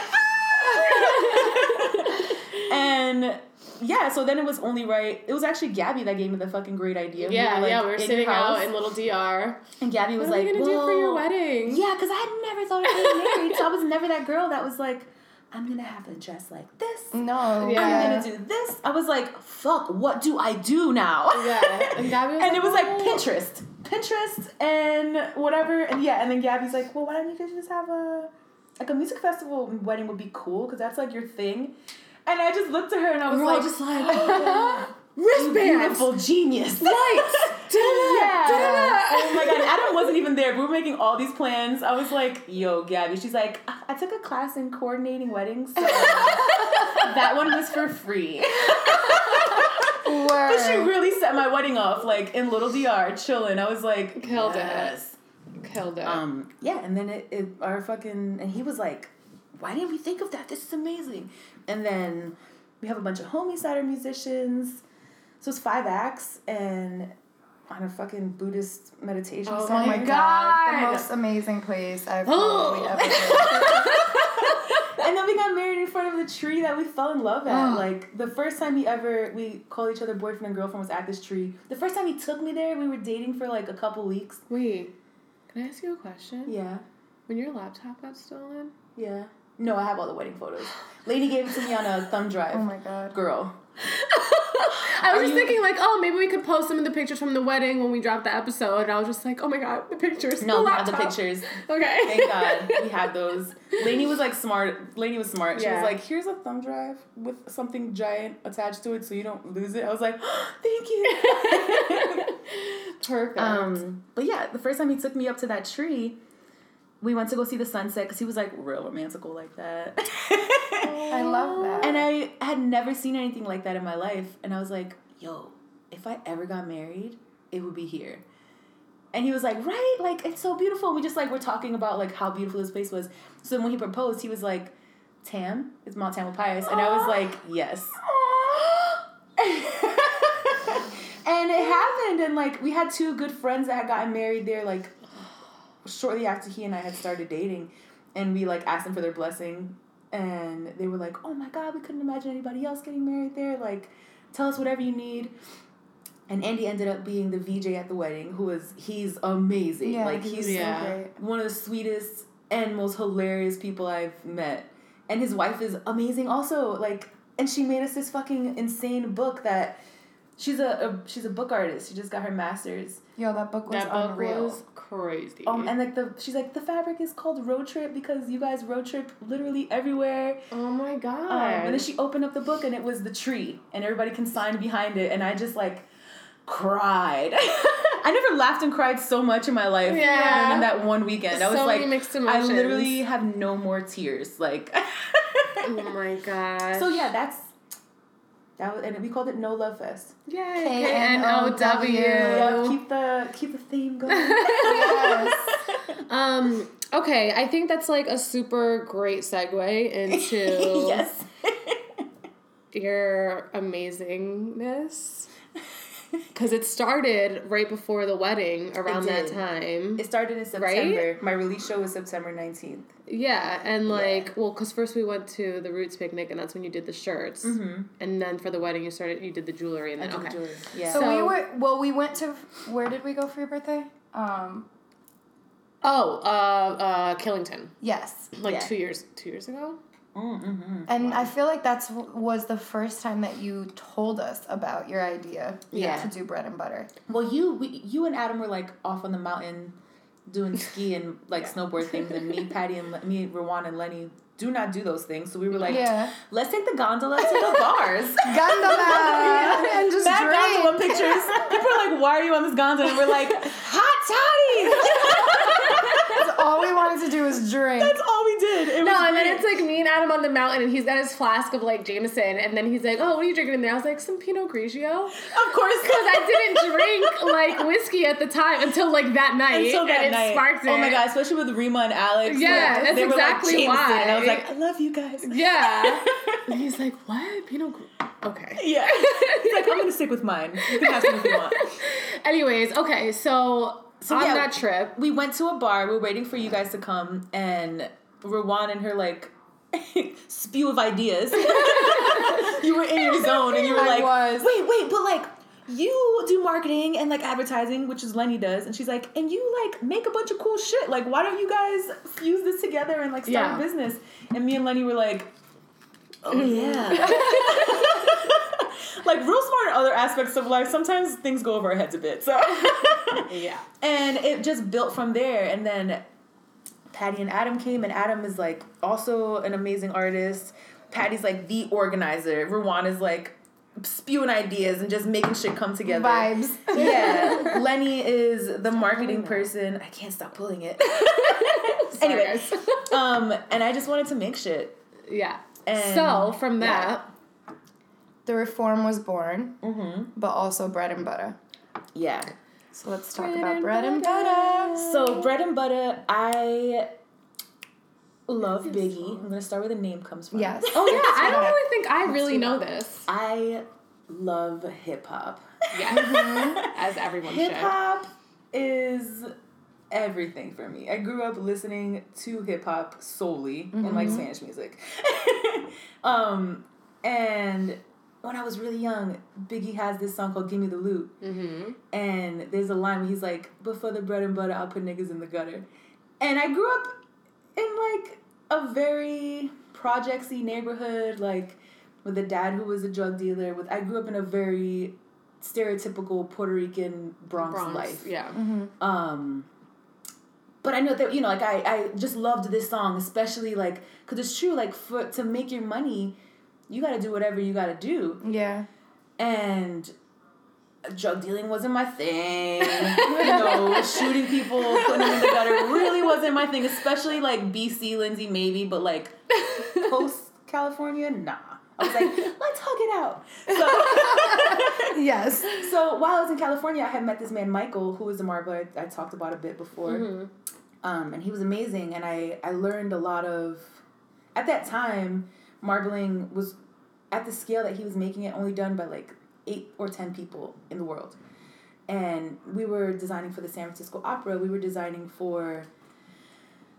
"Ah!" and yeah, so then it was only right. It was actually Gabby that gave me the fucking great idea. Yeah, like, yeah, we were in your sitting out in little DR. and Gabby was What are like, we gonna do for your wedding? Yeah, because I had never thought of getting married, so I was never that girl that was like, I'm gonna have a dress like this. No. Yeah. I'm gonna do this. I was like, fuck, what do I do now? Yeah, and Gabby was and like, it was like Pinterest. Pinterest and whatever. And yeah, and then Gabby's like, well, why don't you guys just have a, like a music festival wedding would be cool because that's like your thing. And I just looked at her and I was We're all like, just like, oh, you wristbands, beautiful genius. lights, Yeah. Oh my god. Adam wasn't even there. We were making all these plans. I was like, yo, Gabby. She's like, I took a class in coordinating weddings. So that one was for free. Word. But she really set my wedding off, like in Little DR, chilling. I was like, Killed it. Killed it. Um, yeah, and then it, it our fucking and he was like, Why didn't we think of that? This is amazing. And then we have a bunch of homies that are musicians. So it's five acts and on a fucking Buddhist meditation Oh Oh center. my God. god, the most amazing place I've probably ever been. and then we got married in front of the tree that we fell in love at. Like the first time he ever we called each other boyfriend and girlfriend was at this tree. The first time he took me there, we were dating for like a couple weeks. Wait, can I ask you a question? Yeah. When your laptop got stolen, Yeah. No, I have all the wedding photos. Lady gave it to me on a thumb drive. Oh my god. Girl. I was Are just you- thinking like, oh, maybe we could post some of the pictures from the wedding when we drop the episode. And I was just like, oh my god, the pictures. No, the we have the pictures. Okay. Thank God we had those. Lainey was like smart. Lainey was smart. She Yeah. was like, "Here's a thumb drive with something giant attached to it, so you don't lose it." I was like, "Thank you." Perfect. um, but yeah, the first time he took me up to that tree, we went to go see the sunset because he was like real romantical like that. I love that. and I had never seen anything like that in my life, and I was like, "Yo, if I ever got married, it would be here." And he was like, right, like it's so beautiful. We just like were talking about like how beautiful this place was. So when he proposed, he was like, Tam, it's Mount Tamalpais. And I was like, yes. and it happened, and like we had two good friends that had gotten married there, like shortly after he and I had started dating, and we like asked them for their blessing, and they were like, "Oh my God, we couldn't imagine anybody else getting married there. Like, tell us whatever you need." And Andy ended up being the VJ at the wedding, who was he's amazing. yeah, like he's yeah. so great. one of the sweetest and most hilarious people I've met. And his wife is amazing also. Like and she made us this fucking insane book that she's a, a she's a book artist. She just got her masters. Yo, that book was that book unreal. was crazy. Um and like the she's like the fabric is called road trip because you guys road trip literally everywhere. oh my god. Um, and then she opened up the book and it was the tree and everybody can sign behind it and I just like cried. I never laughed and cried so much in my life Yeah. than in that one weekend. I was So like, I literally have no more tears. Like, oh my god. so yeah, that's that was, and we called it No Love Fest. Yay. K-N-O-W. Yeah, keep the keep the theme going. Yes. Um. Okay, I think that's like a super great segue into yes. your amazingness. Because it started right before the wedding around that time. It started in September. Right? My release show was September nineteenth. Yeah, and like, well, because first we went to the Roots picnic, and that's when you did the shirts, Mm-hmm. and then for the wedding you started, you did the jewelry, and then okay. Yeah. So, So- we were well. We went to where did we go for your birthday? Um. Oh, uh, uh, Killington, Yes. like Yeah. two years, two years ago. Mm-hmm. And I feel like that's was the first time that you told us about your idea Yeah. to do bread and butter. Well, you we, you and Adam were like off on the mountain doing ski and like snowboard things, and me, Patty, and Le- me, Rowan, and Lenny do not do those things. So we were like, yeah. let's take the gondola to the bars. Gondola and just Mad gondola drink. pictures. People are like, why are you on this gondola? And we're like, hot toddies. That's all we wanted to do was drink. That's It No, and then it's like me and Adam on the mountain, and he's got his flask of like Jameson, and then he's like, "Oh, what are you drinking in there?" I was like, "Some Pinot Grigio," of course, because I didn't drink like whiskey at the time until like that night, Until that and it night. sparked it. Oh my god, especially with Rima and Alex. Yeah, like, that's they were exactly like, Jameson, why. And I was like, I love you guys. Yeah, and he's like, "What Pinot?" Okay. Yeah. He's like, I'm gonna stick with mine. You can have some if you want. Anyways, okay, so, So, on yeah. that trip, We went to a bar. We were waiting for you guys to come, and Rowan and her like spew of ideas. you were in your zone, and you were I like, was. "Wait, wait, but like." You do marketing and like advertising, which is Lenny does, and she's like, and you like make a bunch of cool shit. Like, why don't you guys fuse this together and like start Yeah. a business? And me and Lenny were like, oh mm. yeah. like real smart in other aspects of life. Sometimes things go over our heads a bit. So yeah, and it just built from there and then patty and adam came and adam is like also an amazing artist. Patty's like the organizer. Rowan is like spewing ideas and just making shit come together. Vibes. yeah. Lenny is the marketing person. I can't stop pulling it. Sorry, anyway um and i just wanted to make shit. Yeah. And- so from yeah. that, The reform was born, mm-hmm. but also bread and butter. yeah So let's talk Bread about and bread and butter. butter. So bread and butter, I love Biggie. I'm gonna start where the name comes from. Yes. oh yeah, I don't really think I really do know that. this. I love hip hop. Yeah, as everyone should. Hip should. hop is everything for me. I grew up listening to hip hop solely and like Spanish music. um, and when I was really young, Biggie has this song called "Give Me the Loot." Mm-hmm. And there's a line where he's like, "But for the bread and butter, I'll put niggas in the gutter." And I grew up in like a very projectsy neighborhood, like with a dad who was a drug dealer. With I grew up in a very stereotypical Puerto Rican Bronx, Bronx, life. Yeah. Um, but I know that you know, like I, I just loved this song, especially like because it's true. Like for to make your money, you got to do whatever you got to do, Yeah. and drug dealing wasn't my thing. you know, shooting people, putting them in the gutter really wasn't my thing. Especially like BC, Lynsey, maybe, but like post California, nah. I was like, let's hug it out. So, Yes. so while I was in California, I had met this man, Michael, who was a marbler I, I talked about a bit before. Mm-hmm. Um, and he was amazing, and I, I learned a lot of. At that time, marbling was at the scale that he was making it only done by like eight or ten people in the world. And we were designing for the San Francisco Opera. We were designing for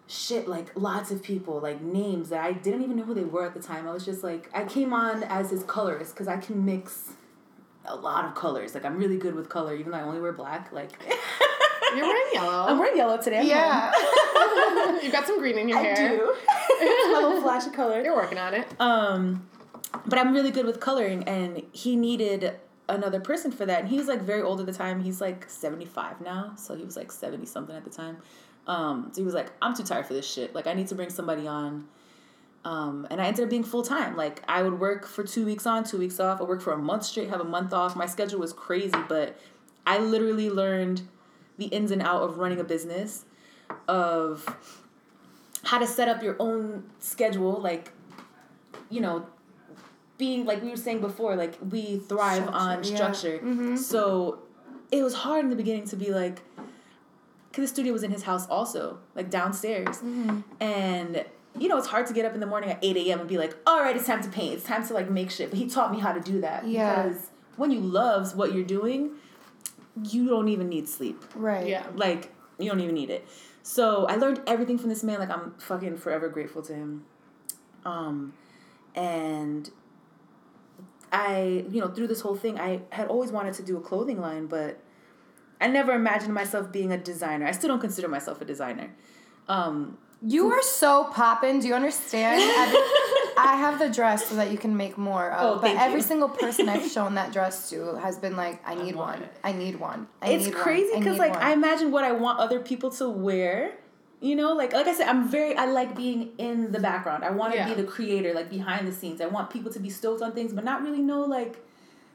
shit like lots of people, like names that I didn't even know who they were at the time. I was just like, I came on as his colorist because I can mix a lot of colors. Like I'm really good with color, even though I only wear black. Like You're wearing yellow. I'm wearing yellow today. I'm Yeah. You've got some green in your I hair. do. My little flash of color. You're working on it. Um, but I'm really good with coloring, and he needed another person for that. And he was like very old at the time. He's like 75 now, so he was like 70 something at the time. Um, so he was like, I'm too tired for this shit. Like, I need to bring somebody on. Um, and I ended up being full time. Like, I would work for two weeks on, two weeks off. I work for a month straight, have a month off. My schedule was crazy, but I literally learned the ins and out of running a business, of how to set up your own schedule, like, you know, being like we were saying before, like we thrive on Structure, yeah. structure. Mm-hmm. So it was hard in the beginning to be like, because the studio was in his house also, like downstairs, mm-hmm. and you know it's hard to get up in the morning at eight a.m. and be like, all right, it's time to paint, it's time to like make shit. But he taught me how to do that Yeah. because when you love what you're doing, you don't even need sleep. Right. Yeah. Like you don't even need it. So I learned everything from this man. Like I'm fucking forever grateful to him. Um, and I, you know, through this whole thing, I had always wanted to do a clothing line, but I never imagined myself being a designer. I still don't consider myself a designer. Um, You are so poppin'. Do you understand? Every- I have the dress so that you can make more of. Oh, but every you. single person I've shown that dress to has been like, I need want one. it. I need one. I it's need crazy because like one." I imagine what I want other people to wear. You know, like like I said, I'm very I like being in the background. I want to Yeah. be the creator, like behind the scenes. I want people to be stoked on things, but not really know like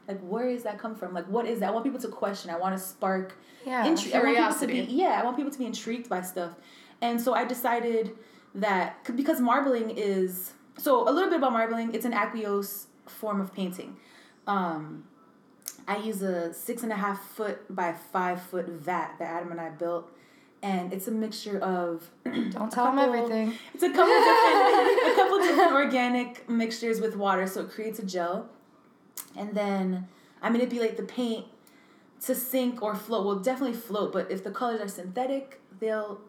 like where is that come from? Like what is that? I want people to question. I want to spark Yeah. intri- I want people to Curiosity. be yeah. I want people to be intrigued by stuff, and so I decided that because marbling is so a little bit about marbling. It's an aqueous form of painting. Um, I use a six and a half foot by five foot vat that Adam and I built, and it's a mixture of Don't tell them everything. it's a couple different a couple different organic mixtures with water, so it creates a gel. And then I manipulate the paint to sink or float. Well, definitely float, but if the colors are synthetic, they'll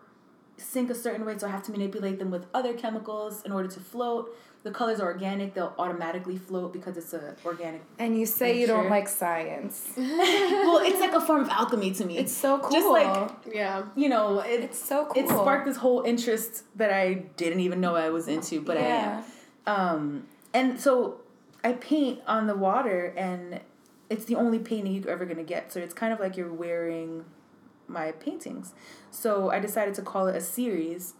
sink a certain way, so I have to manipulate them with other chemicals in order to float. The colors are organic, they'll automatically float because it's a organic. And you say you don't like science. well, it's like a form of alchemy to me. It's so cool. Just like Yeah. you know, it, it's so cool. it sparked this whole interest that I didn't even know I was into, but yeah. I am. Um, and so I paint on the water, and it's the only painting you're ever gonna get. So it's kind of like you're wearing my paintings. So I decided to call it a series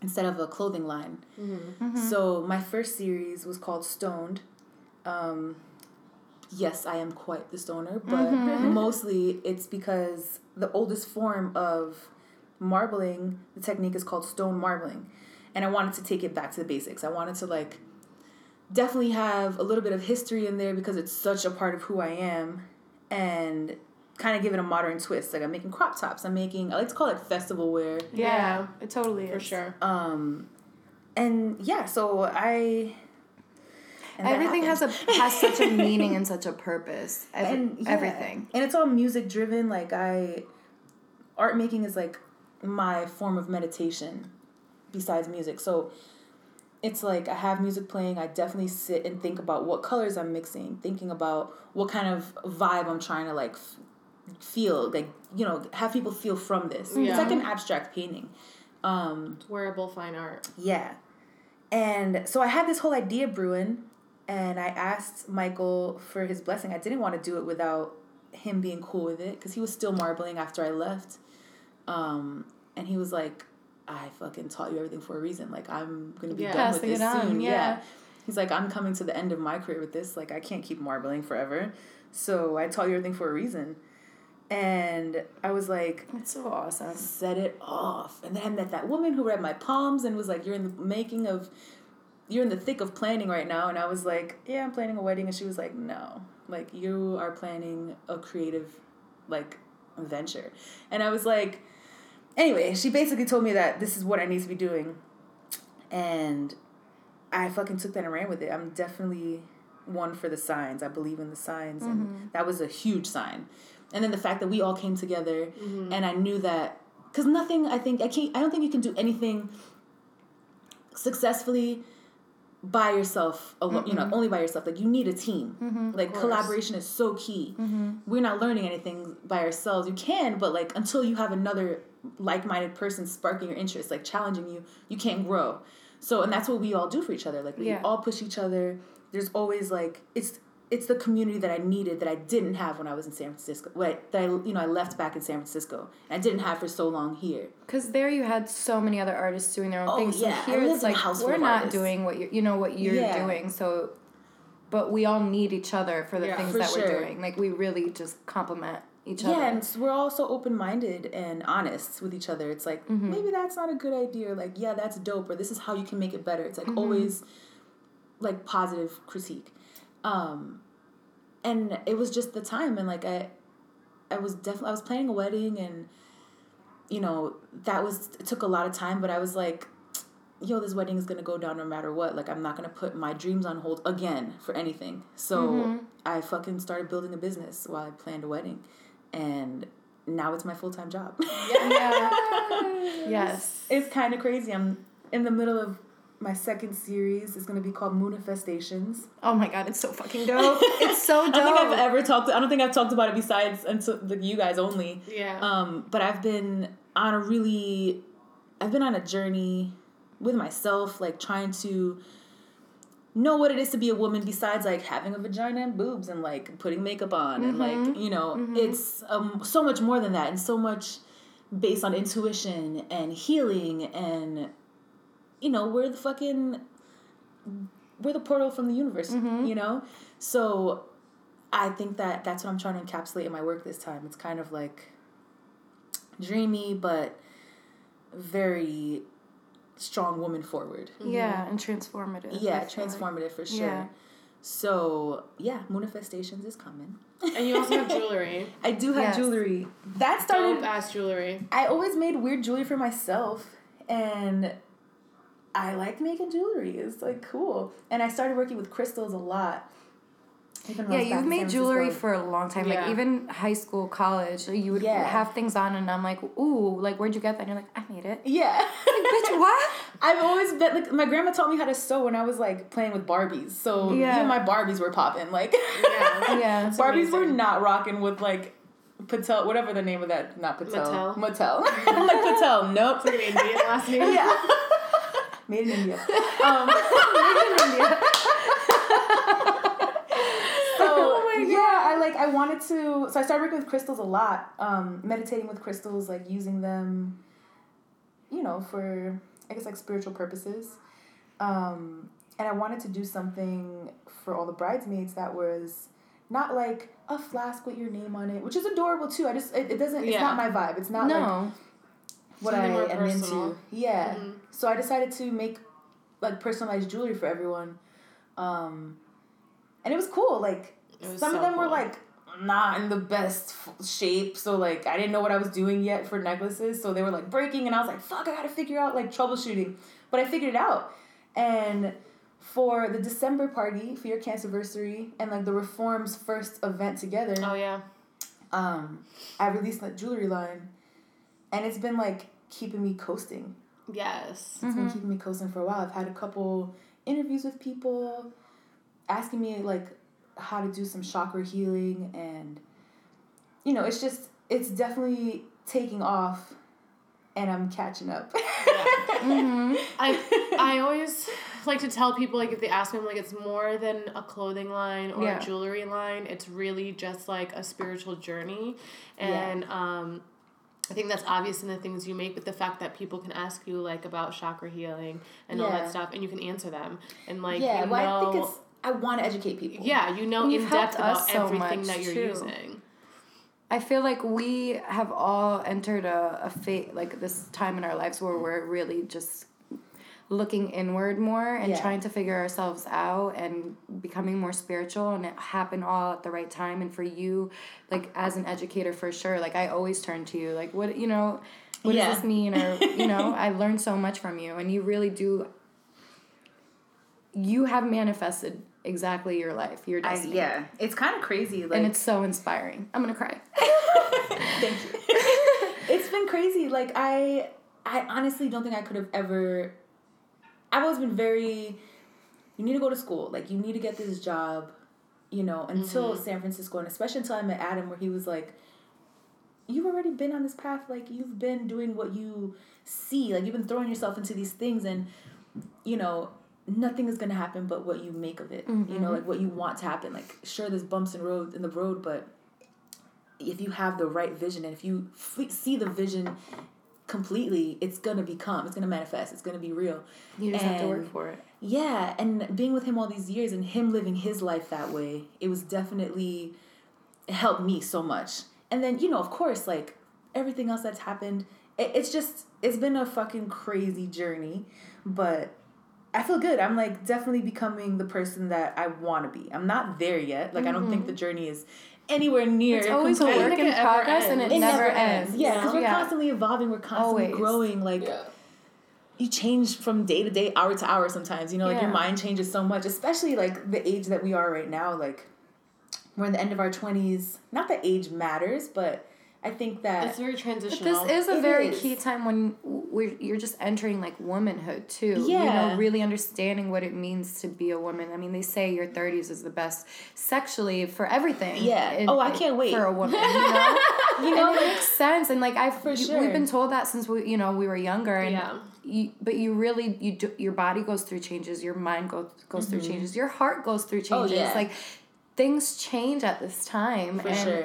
instead of a clothing line. Mm-hmm. Mm-hmm. So my first series was called Stoned. Um, yes, I am quite the stoner, but mm-hmm. mostly it's because the oldest form of marbling, the technique is called stone marbling. And I wanted to take it back to the basics. I wanted to like definitely have a little bit of history in there because it's such a part of who I am and kind of give it a modern twist. Like I'm making crop tops, I'm making I like to call it festival wear. yeah. It totally is. For sure. Um and yeah, so I and Everything has a has such a meaning and such a purpose. Every, and yeah. everything. and it's all music driven like i art making is like my form of meditation besides music so it's like i have music playing i definitely sit and think about what colors i'm mixing thinking about what kind of vibe i'm trying to like f- feel like you know have people feel from this Yeah. it's like an abstract painting um it's Wearable fine art. yeah. And so I had this whole idea brewing and I asked Michael for his blessing. I didn't want to do it without him being cool with it because he was still marbling after I left. Um, and he was like, I fucking taught you everything for a reason. Like, I'm to be Yeah. done with this soon. yeah. He's like, I'm coming to the end of my career with this. Like, I can't keep marbling forever. So I taught you everything for a reason. And I was like, It's so awesome. set it off. And then I met that woman who read my palms and was like, You're in the making of, you're in the thick of planning right now. And I was like, Yeah, I'm planning a wedding. And she was like, No, like you are planning a creative, like, venture. And I was like, Anyway, she basically told me that this is what I need to be doing. And I fucking took that and ran with it. I'm definitely one for the signs. I believe in the signs. And mm-hmm. that was a huge sign. And then the fact that we all came together and I knew that because nothing I think I can't I don't think you can do anything successfully by yourself alone you know only by yourself. Like you need a team. Like collaboration is so key. We're not learning anything by ourselves. You can but like until you have another like-minded person sparking your interest like challenging you you can't grow. So and that's what we all do for each other. Like we Yeah. all push each other. There's always like it's it's the community that I needed that I didn't have when I was in San Francisco. Wait, that I you know I left back in San Francisco and I didn't have for so long here. Because there you had so many other artists doing their own Oh, things. So yeah. Here it's like we're not artists. doing what you're you know what you're Yeah. doing. So, but we all need each other for the Yeah, things for that sure. we're doing. Like we really just complement each other. Yeah, and we're also open minded and honest with each other. It's like Mm-hmm. maybe that's not a good idea. Or like yeah, that's dope. Or this is how you can make it better. It's like Mm-hmm. always like positive critique. Um, and it was just the time, and like I, I was definitely I was planning a wedding, and you know that was it took a lot of time, but I was like. Yo, this wedding is gonna go down no matter what. Like, I'm not gonna put my dreams on hold again for anything. So, Mm-hmm. I fucking started building a business while I planned a wedding, and now it's my full time job. yeah. yes. It's kind of crazy. I'm in the middle of my second series. is gonna be called Moonifestations. Oh my god, it's so fucking dope. It's so dope. I don't think I've ever talked. I don't think I've talked about it besides until the, you guys only. Yeah. Um, but I've been on a really, I've been on a journey with myself, like trying to know what it is to be a woman besides like having a vagina and boobs and like putting makeup on and like you know it's um, so much more than that and so much based on intuition and healing and you know we're the fucking we're the portal from the universe mm-hmm. you know so i think that that's what i'm trying to encapsulate in my work this time it's kind of like dreamy but very strong woman forward mm-hmm. yeah, and transformative. yeah I like. transformative for sure Yeah. so yeah Moonifestations is coming and you also have jewelry. i do have Yes. jewelry that started Dope ass jewelry. I always made weird jewelry for myself, and I like making jewelry. It's like cool. And I started working with crystals a lot. Even Yeah, you've made jewelry for a long time. Yeah. Like even high school, college, you would Yeah. have things on, and I'm like, ooh, like where'd you get that? And you're like, I made it. Yeah. Bitch, what? I've always been like my grandma taught me how to sew when I was like playing with Barbies. So Yeah. even my Barbies were popping. Like Yeah. Yeah. Barbies were not rocking with like Patel, whatever the name of that, not Patel. Mattel? Mattel. I'm like Patel. Nope. It's like an Indian last name. Yeah. Made in India. Um, so yeah, I like I wanted to. So I started working with crystals a lot. Um, meditating with crystals, like using them, you know, for I guess like spiritual purposes. Um, and I wanted to do something for all the bridesmaids that was not like a flask with your name on it, which is adorable too. I just it, it doesn't. It's Yeah. not my vibe. It's not like No. What Something I am personal. into. Yeah. Mhm. So I decided to make like personalized jewelry for everyone. Um and it was cool. Like was some of so them were like not in the best f- shape, so like I didn't know what I was doing yet for necklaces, so they were like breaking and I was like, "Fuck, I got to figure out like troubleshooting." But I figured it out. And for the December party for your cancerversary and like the Reform's first event together, Oh yeah. um, I released that jewelry line, and it's been like keeping me coasting. Yes. It's been keeping me coasting for a while. I've had a couple interviews with people asking me like how to do some chakra healing, and you know, it's just it's definitely taking off, and I'm catching up. Mm-hmm. I I always like to tell people like if they ask me, I'm like it's more than a clothing line or Yeah. a jewelry line. It's really just like a spiritual journey, and um, I think that's obvious in the things you make, but the fact that people can ask you like about chakra healing and all that stuff, and you can answer them, and like yeah, you well, I know, think it's. I want to educate people. yeah, you know You've in depth about so everything that you're too. using. I feel like we have all entered a, a fate like this time in our lives where we're really just looking inward more and Yeah. trying to figure ourselves out and becoming more spiritual and it happened all at the right time and for you like as an educator for sure like I always turn to you like what you know what Yeah. does this mean or you know I learned so much from you and you really do you have manifested exactly your life your I, destiny yeah, it's kind of crazy. Like and it's so inspiring I'm gonna cry Thank you. it's been crazy. Like I I honestly don't think I could have ever I've always been very you need to go to school. Like you need to get this job, you know, until mm-hmm. San Francisco and especially until I met Adam where he was like You've already been on this path, like you've been doing what you see, like you've been throwing yourself into these things and you know, nothing is gonna happen but what you make of it. You know, mm-hmm. like what you want to happen. Like sure there's bumps in road in the road, but if you have the right vision and if you see the vision completely, it's gonna become, it's gonna manifest, it's gonna be real. you just have to work for it Yeah, and being with him all these years and him living his life that way, it was definitely it helped me so much. And then you know, of course, like everything else that's happened, it, it's just it's been a fucking crazy journey, but I feel good. I'm like definitely becoming the person that I want to be. I'm not there yet. Like I don't think mm-hmm. the journey is anywhere near. It's always a I don't work in it ever progress and it. It never, never ends. Yeah, because we're Yeah. constantly evolving. We're constantly Always. growing. Like you change from day to day, hour to hour. Sometimes you know, like your mind changes so much. Especially like the age that we are right now. Like we're in the end of our twenties. Not that age matters, but I think that It's very transitional. But transitional. this is a It very is. key time when we're, you're just entering like womanhood too. Yeah, You know, really understanding what it means to be a woman. I mean, they say your 30s is the best sexually for everything. Yeah. Oh, I can't wait. For a woman, you know? you know, it makes sense. And like, I've, For you- sure. we've been told that since we, you know, we were younger. And Yeah. you, but you really, you do, your body goes through changes, your mind goes, goes through changes, your heart goes through Mm-hmm. Oh, changes. yeah. Like, things change at this time. for and sure.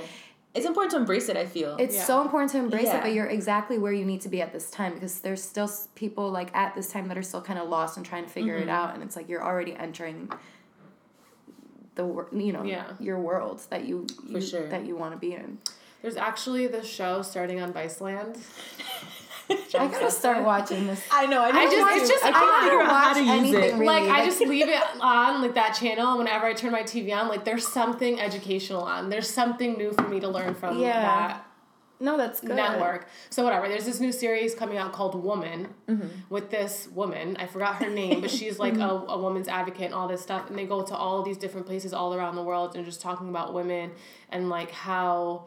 It's important to embrace it. I feel. it's Yeah. so important to embrace Yeah. it, but you're exactly where you need to be at this time because there's still people like at this time that are still kind of lost and trying to figure Mm-hmm. it out, and it's like you're already entering the wor- you know Yeah. your world that you, you sure. that you want to be in. There's actually this show starting on Viceland. I gotta start watching this. I know. I, I just- to. it's just I odd. can't figure out how Watch to use anything it. really. like I just leave it on like that channel and whenever I turn my TV on, like there's something educational on. There's something new for me to learn from Yeah. that No, that's good. network. So whatever. There's this new series coming out called Woman mm-hmm. with this woman. I forgot her name, but she's like mm-hmm. a, a woman's advocate and all this stuff. And they go to all these different places all around the world and just talking about women and like how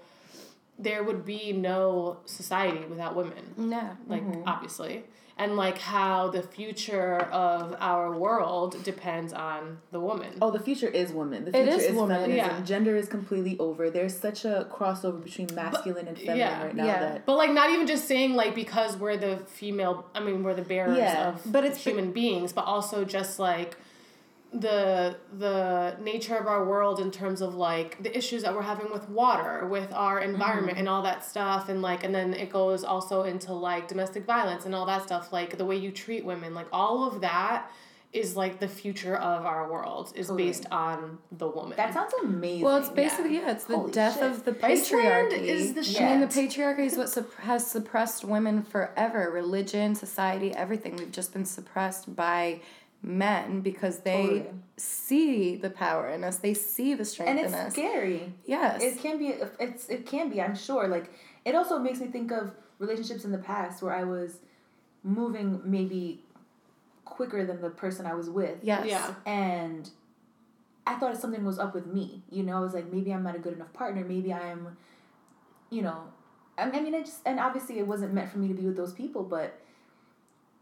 there would be no society without women. No. Like Mm-hmm. obviously. And like how the future of our world depends on the woman. Oh, the future is woman. The future is is, woman. feminism. Yeah. Gender is completely over. There's such a crossover between masculine and feminine yeah. right now Yeah. that But like not even just saying like because we're the female I mean we're the bearers Yeah. of But it's- human beings, but also just like the the nature of our world in terms of like the issues that we're having with water, with our mm-hmm. environment and all that stuff and like and then it goes also into like domestic violence and all that stuff, like the way you treat women, like all of that is like the future of our world is Totally. based on the woman. that sounds amazing. Well, it's basically yeah, it's the Holy death shit. of the Iceland patriarchy. is the I mean, the patriarchy is what supp- has suppressed women forever. Religion, society, everything. We've just been suppressed by men because they Totally. see the power in us. They see the strength and in it's us. scary. Yes. It can be. It's it can be. I'm sure. Like it also makes me think of relationships in the past where I was moving maybe quicker than the person I was with. yes. Yeah. and I thought something was up with me. You know, I was like, maybe I'm not a good enough partner. Maybe I'm, you know, I I mean, I just and obviously it wasn't meant for me to be with those people, but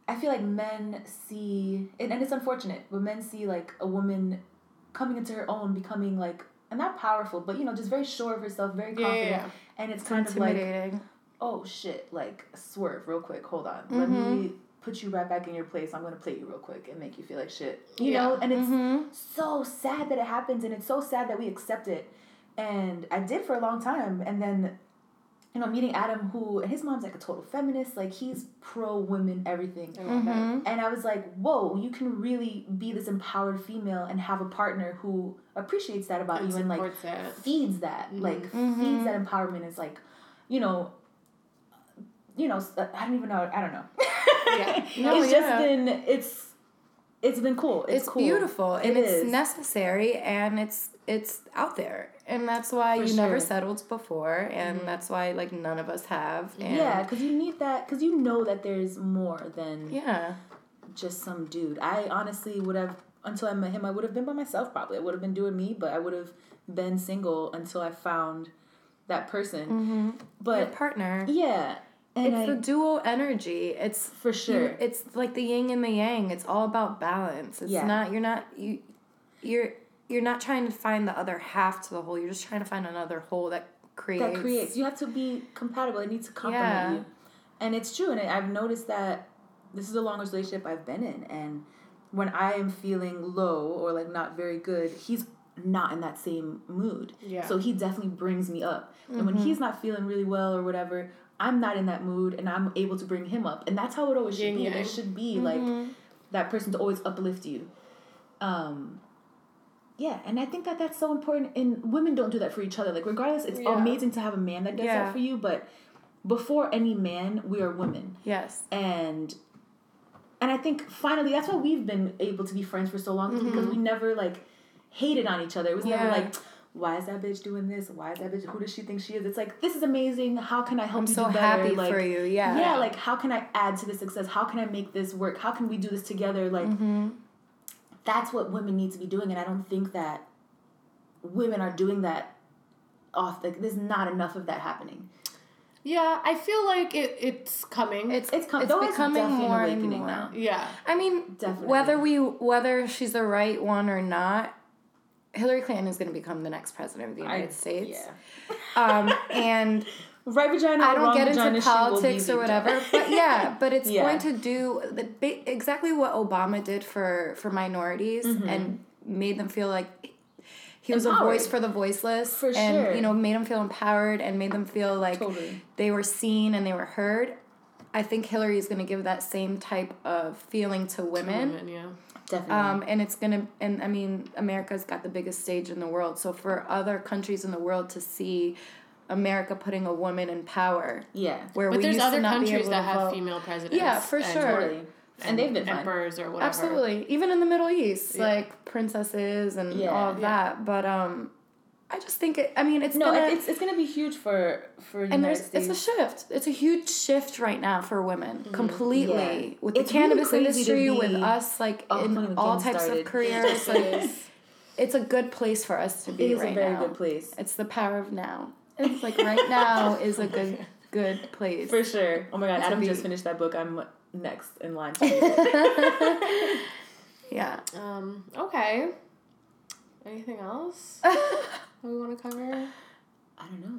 I feel like men see, and, and it's unfortunate, but men see like a woman coming into her own, becoming like, and not powerful, but you know, just very sure of herself, very Yeah, yeah, confident, yeah. and it's kind of like, oh shit, like swerve real quick, hold on, let Mhm. me put you right back in your place. I'm gonna play you real quick and make you feel like shit. You Yeah. know, and it's Mm-hmm. so sad that it happens, and it's so sad that we accept it. And I did for a long time, and then, you know, meeting Adam, who his mom's like a total feminist, like he's pro women, everything. I love that. Mm-hmm. And I was like, whoa, you can really be this empowered female and have a partner who appreciates that about And you and like supports it. feeds that, like Mhm. feeds that empowerment. Is like, you know, you know, I don't even know. I don't know. Yeah. No, it's yeah. just been it's it's been cool. It's, It's, cool. beautiful and It it's is. necessary and it's it's out there and that's why For you never settled before and that's why like none of us have yeah, because you need that. Because you know that there's more than yeah just some dude. I honestly would have until I met him. I would have been by myself probably. I would have been doing me, but I would have been single until I found that person. mm-hmm. your But partner yeah, and it's I, the dual energy it's for sure. it's like the yin and the yang it's all about balance it's Yeah. not you're not you you're you're not trying to find the other half to the whole you're just trying to find another whole that creates that creates. You have to be compatible. It needs to complement Yeah. you, and it's true. And I've noticed that this is the longest relationship I've been in, and when I am feeling low or like not very good, he's not in that same mood. Yeah. So he definitely brings me up. And when Mm-hmm. he's not feeling really well or whatever, I'm not in that mood, and I'm able to bring him up. And that's how it always should be. There should be like Mm-hmm. that person to always uplift you. Um, yeah, and I think that that's so important. And women don't do that for each other. Like, regardless, it's Yeah. amazing to have a man that does Yeah. that for you. But before any man, we are women, yes and and I think finally that's why we've been able to be friends for so long is because we never like hated on each other. It was never Mm-hmm. Like. Why is that bitch doing this? Why is that bitch? Who does she think she is? It's like this is amazing. How can I help i'm you so do better? happy like, for you yeah yeah, like how can I add to the success? How can I make this work? How can we do this together? Like Mm-hmm. That's what women need to be doing, and I don't think that women are doing that. Off like there's not enough of that happening. Yeah, I feel like it, it's coming. it's It's com- it's becoming more and more now. yeah. I mean, Definitely. whether we whether she's the right one or not, Hillary Clinton is going to become the next president of the United States. Yeah. Um, and Right vagina. I don't get into she will be politics or whatever, but yeah, but it's Yeah. going to do the, exactly what Obama did for for minorities and made them feel like he was a Mm-hmm. Voice for the voiceless For and sure. you know made them feel empowered and made them feel like Totally. they were seen and they were heard. I think Hillary is going to give that same type of feeling to women. Women, yeah. Definitely. Um, and it's gonna, and I mean, America's got the biggest stage in the world. So for other countries in the world to see America putting a woman in power, yeah. where But we there's used other to not be countries able that to have vote. female presidents. Yeah, for and- sure. Totally. And they've been fine. emperors or whatever. Absolutely, even in the Middle East, Yeah. like princesses and Yeah. all of Yeah. that. But um, I just think it. I mean, it's No, gonna. it's it's gonna be huge for for and United there's States. it's a shift. It's a huge shift right now for women, completely Yeah. with the It's really cannabis crazy industry, with us like Oh, in all types started. of careers. like, it's a good place for us to be it is right a very now. good place. It's the power of now. It's like right now is a good good place. For sure. Oh my god, Adam be- just finished that book. I'm next in line to read it. Yeah. Um, okay. Anything else we want to cover? I don't know.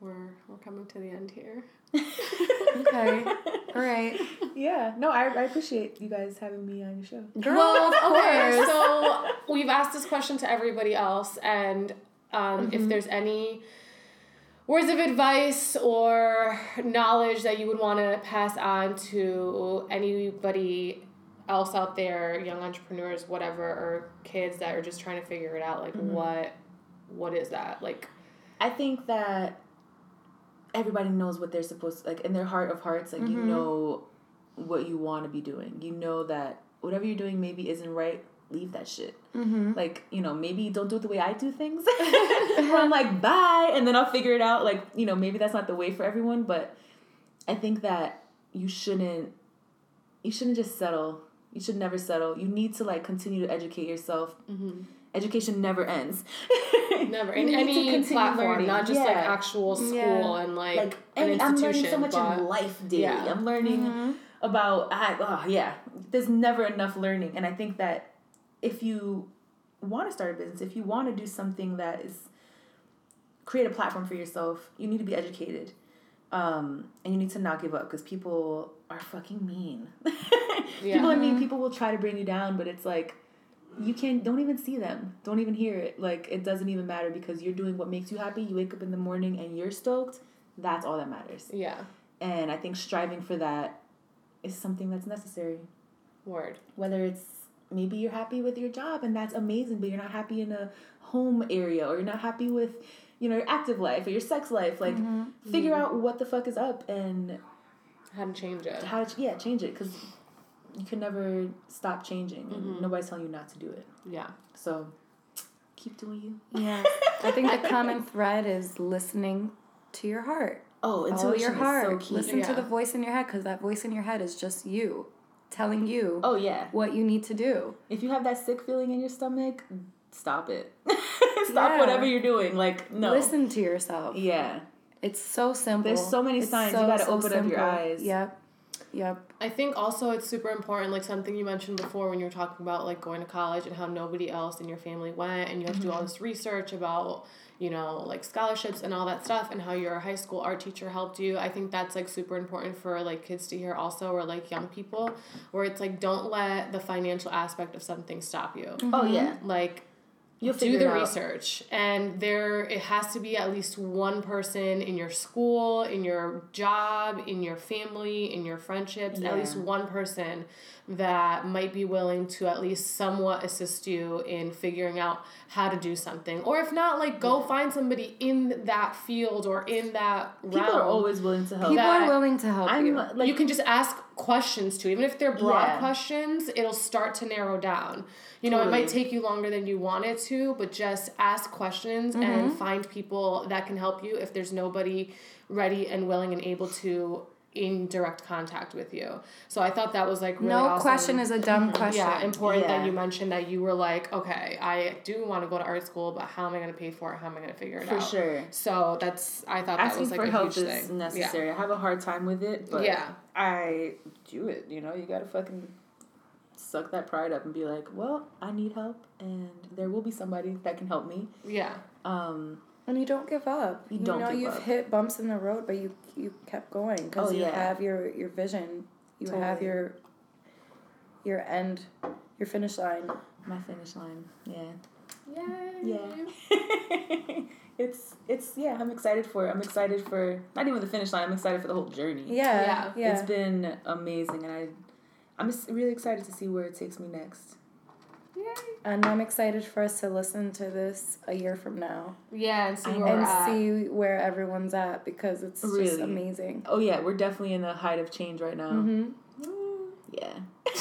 We're we're coming to the end here. Okay. All right. Yeah. No, I, I appreciate you guys having me on your show. Girl, well, of okay. course. So we've asked this question to everybody else, and um, Mm-hmm. if there's any words of advice or knowledge that you would want to pass on to anybody else out there, young entrepreneurs, whatever, or kids that are just trying to figure it out, like Mm-hmm. what what is that like? I think that everybody knows what they're supposed to like in their heart of hearts, like you Mm-hmm. know what you want to be doing. You know that whatever you're doing maybe isn't right. Leave that shit. Mm-hmm. Like, you know, maybe don't do it the way I do things. Where I'm like, bye, and then I'll figure it out. Like, you know, maybe that's not the way for everyone, but I think that you shouldn't you shouldn't just settle. You should never settle. You need to like continue to educate yourself. Mm-hmm. Education never ends. Never in any platform, learning. not just like actual school Yeah. and like, like an any, I'm institution. learning so much but, in life daily. yeah. I'm learning Mm-hmm. about I, oh yeah. There's never enough learning, and I think that if you want to start a business, if you want to do something that is create a platform for yourself, you need to be educated. Um, and you need to not give up because people are fucking mean. Yeah. People are mean. People will try to bring you down, but it's like you can't. Don't even see them. Don't even hear it. Like it doesn't even matter because you're doing what makes you happy. You wake up in the morning and you're stoked. That's all that matters. Yeah. And I think striving for that is something that's necessary. Word. Whether it's maybe you're happy with your job and that's amazing, but you're not happy in a home area or you're not happy with, you know, your active life or your sex life. Like, mm-hmm. figure mm-hmm. out what the fuck is up and How to change it. how to, yeah, change it because you can never stop changing. and mm-hmm. Nobody's telling you not to do it. Yeah. So, keep doing you. Yeah. I think the common thread is listening to your heart. Oh, Follow intuition your heart. so. Listen to the voice in your head because that voice in your head is just you telling you Oh, yeah. what you need to do. If you have that sick feeling in your stomach, stop it. stop Yeah. whatever you're doing. Like, no. Listen to yourself. Yeah. It's so simple. There's so many It's signs. You gotta open up your eyes. Yep. Yep. I think also it's super important, like something you mentioned before when you were talking about like going to college and how nobody else in your family went, and you have to do all mm-hmm. this research about, you know, like scholarships and all that stuff, and how your high school art teacher helped you. I think that's like super important for like kids to hear also, or like young people, where it's like don't let the financial aspect of something stop you. Oh, yeah. Mm-hmm. Like You'll do the it out. research and there it has to be at least one person in your school in your job in your family in your friendships Yeah. at least one person that might be willing to at least somewhat assist you in figuring out how to do something or if not like go find somebody in that field or in that People realm are always willing to help. People are willing to help I'm you. like you can just ask questions to even if they're broad Yeah. questions it'll start to narrow down you know it might take you longer than you want it to but just ask questions Mm-hmm. and find people that can help you if there's nobody ready and willing and able to in direct contact with you so i thought that was like really no awesome. question is a dumb question. yeah important Yeah. that you mentioned that you were like okay i do want to go to art school but how am i going to pay for it how am i going to figure it For out For sure. so that's i thought that was like for a help huge is thing necessary. I have a hard time with it, but Yeah. I do it. You know, you gotta fucking suck that pride up and be like, well, I need help, and there will be somebody that can help me. yeah Um, And you don't give up. You You, don't know give you've up. hit bumps in the road, but you you kept going because Oh, you yeah. have your your vision. You have your your end, your finish line. my finish line. Yeah. Yay. Yeah. it's it's yeah. I'm excited for it. I'm excited for not even the finish line. I'm excited for the whole journey. Yeah, Yeah. yeah. It's been amazing, and I, I'm just really excited to see where it takes me next. And I'm excited for us to listen to this a year from now Yeah, and see where and we're at. see where everyone's at because it's just amazing. Oh yeah, we're definitely in the height of change right now. Mm-hmm. Yeah.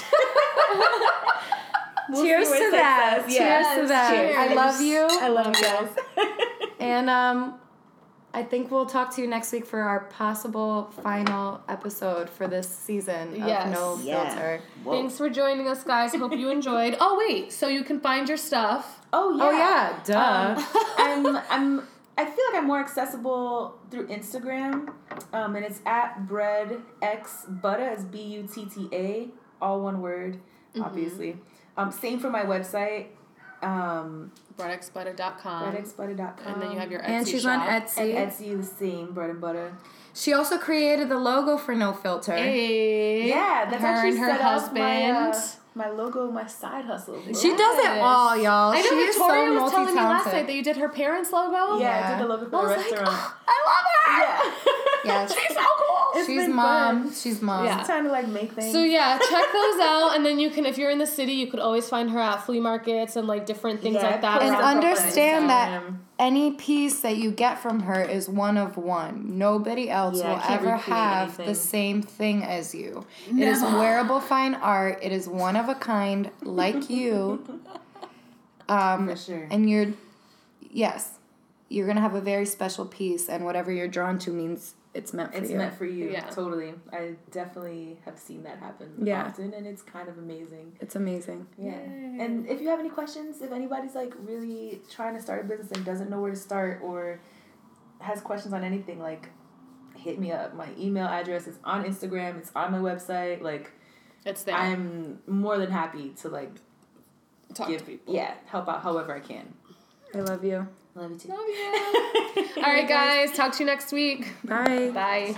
Cheers see where to it takes that. Yes, Cheers to that. cheers. I love you. I love you guys. And um, I think we'll talk to you next week for our possible final episode for this season of Yes. Know Yeah. Filter. Thanks for joining us, guys. Hope you enjoyed. Oh wait, so you can find your stuff. Oh yeah. Oh yeah, duh. Um, I'm I'm I feel like I'm more accessible through Instagram, um, and it's at bread x butta is b u t t a all one word, obviously. Um, same for my website, um, breadexbutter.com. breadxbutter.com. and then you have your Etsy and she's shop. on and Etsy. Etsy the same bread and butter. She also created the logo for Know Filter. Hey. Yeah, that's her actually and her set up husband. my, uh, my logo, my side hustle. She does it all, y'all. I know she is Victoria so was telling me last night that you did her parents' logo. yeah, I did the logo I for was the like, restaurant. I love her. yeah. Yes. She's so cool. It's mom. fun. She's mom. Yeah. It's time to like make things. So yeah, check those out, and then you can, if you're in the city, you could always find her at flea markets and like different things Yeah, like that. And post around- up on understand that any piece that you get from her is one of one. Nobody else Yeah, will ever have anything. the same thing as you. It is wearable fine art. It is one of a kind, like you. Um, For sure. And you're, yes, you're gonna have a very special piece, and whatever you're drawn to means it's meant for It's you. meant for you. Yeah. Totally. I definitely have seen that happen Yeah. often and it's kind of amazing. it's amazing. Yeah. And if you have any questions, if anybody's like really trying to start a business and doesn't know where to start or has questions on anything, like hit me up. My email address is on Instagram, it's on my website. Like it's there. I'm more than happy to like Talk give to people. yeah, help out however I can. I love you. Love you too. Love you. All right, guys. Talk to you next week. Bye. Bye.